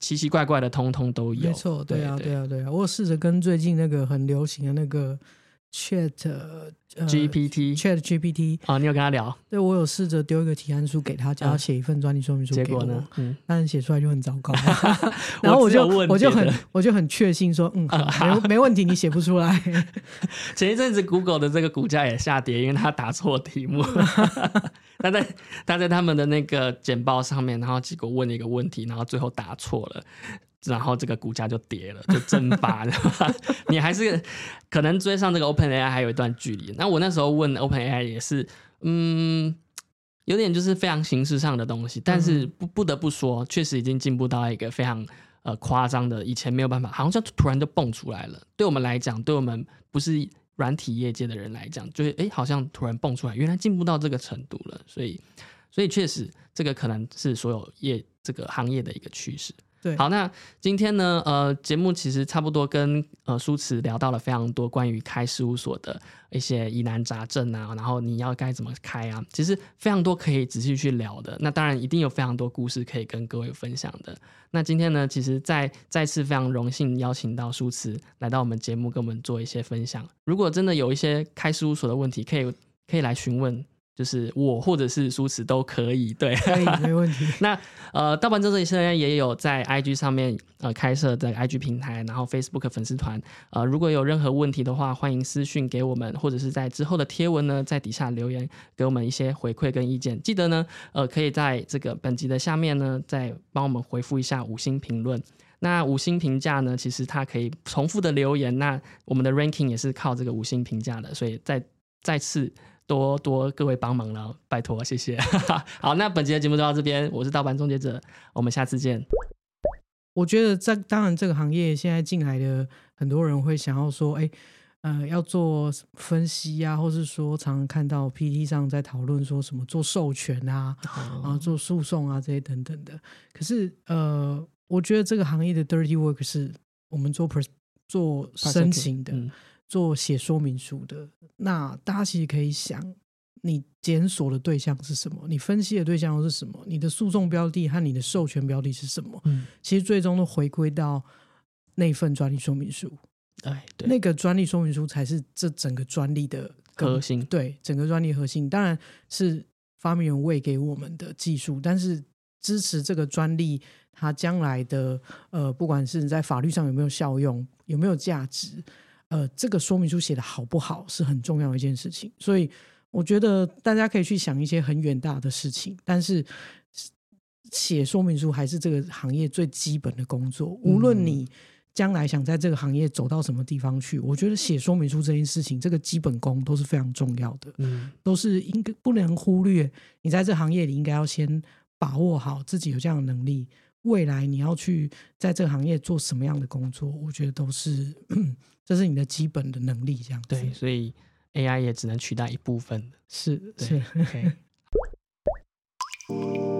A: 奇奇怪怪的，通通都有。
B: 没错，对啊，
A: 对
B: 对啊，对啊。我试着跟最近那个很流行的那个 Chat 呃
A: GPT
B: Chat GPT，
A: 啊，你有跟他聊，
B: 对我有试着丢一个提案书给他，叫他
A: 嗯
B: 写一份专利说明书给我
A: 结果呢？，嗯，
B: 但是写出来就很糟糕。然后我就
A: 只有问
B: 我就很我就很确信说，嗯，好没没问题，你写不出来。
A: 前一阵子 Google 的这个股价也下跌，因为他打错题目。他在他在他们的那个简报上面，然后结果问了一个问题，然后最后答错了。然后这个股价就跌了，就蒸发了。你还是可能追上这个 Open AI 还有一段距离。那我那时候问 Open AI 也是，嗯，有点就是非常形式上的东西，但是不不得不说，确实已经进步到一个非常呃夸张的，以前没有办法，好像就突然就蹦出来了。对我们来讲，对我们不是软体业界的人来讲，就是哎，好像突然蹦出来，原来进步到这个程度了。所以，所以确实这个可能是所有业这个行业的一个趋势。
B: 对，
A: 好，那今天呢，呃，节目其实差不多跟呃舒慈聊到了非常多关于开事务所的一些疑难杂症啊，然后你要该怎么开啊，其实非常多可以仔细去聊的。那当然一定有非常多故事可以跟各位分享的。那今天呢，其实再再次非常荣幸邀请到舒慈来到我们节目，跟我们做一些分享。如果真的有一些开事务所的问题，可以可以来询问。就是我或者是舒慈都可以，对，
B: 可以没问题。
A: 那呃，盗版这里现在也有在 IG 上面呃开设的 IG 平台，然后 Facebook 粉丝团。呃，如果有任何问题的话，欢迎私讯给我们，或者是在之后的贴文呢，在底下留言给我们一些回馈跟意见。记得呢，呃，可以在这个本集的下面呢，再帮我们回复一下五星评论。那五星评价呢，其实它可以重复的留言。那我们的 ranking 也是靠这个五星评价的，所以再再次。多多各位帮忙了，拜托，谢谢。好，那本期的节目就到这边，我是盗版终结者，我们下次见。
B: 我觉得在当然这个行业现在进来的很多人会想要说，哎，呃，要做分析啊，或是说常常看到 PT 上在讨论说什么做授权啊，啊，做诉讼啊这些等等的。可是呃，我觉得这个行业的 dirty work 是我们做 pers 做申请的。做写说明书的，那大家其实可以想，你检索的对象是什么？你分析的对象又是什么？你的诉讼标的和你的授权标的是什么？嗯，其实最终都回归到那份专利说明书。
A: 哎，对，
B: 那个专利说明书才是这整个专利的
A: 核心。
B: 对，整个专利核心当然是发明人喂给我们的技术，但是支持这个专利它将来的呃，不管是在法律上有没有效用，有没有价值。呃，这个说明书写的好不好是很重要的一件事情，所以我觉得大家可以去想一些很远大的事情，但是写说明书还是这个行业最基本的工作。无论你将来想在这个行业走到什么地方去，我觉得写说明书这件事情，这个基本功都是非常重要的，嗯，都是应该不能忽略。你在这行业里应该要先把握好自己有这样的能力，未来你要去在这个行业做什么样的工作，我觉得都是。这是你的基本的能力，这样
A: 对，所以 AI 也只能取代一部分
B: 是是。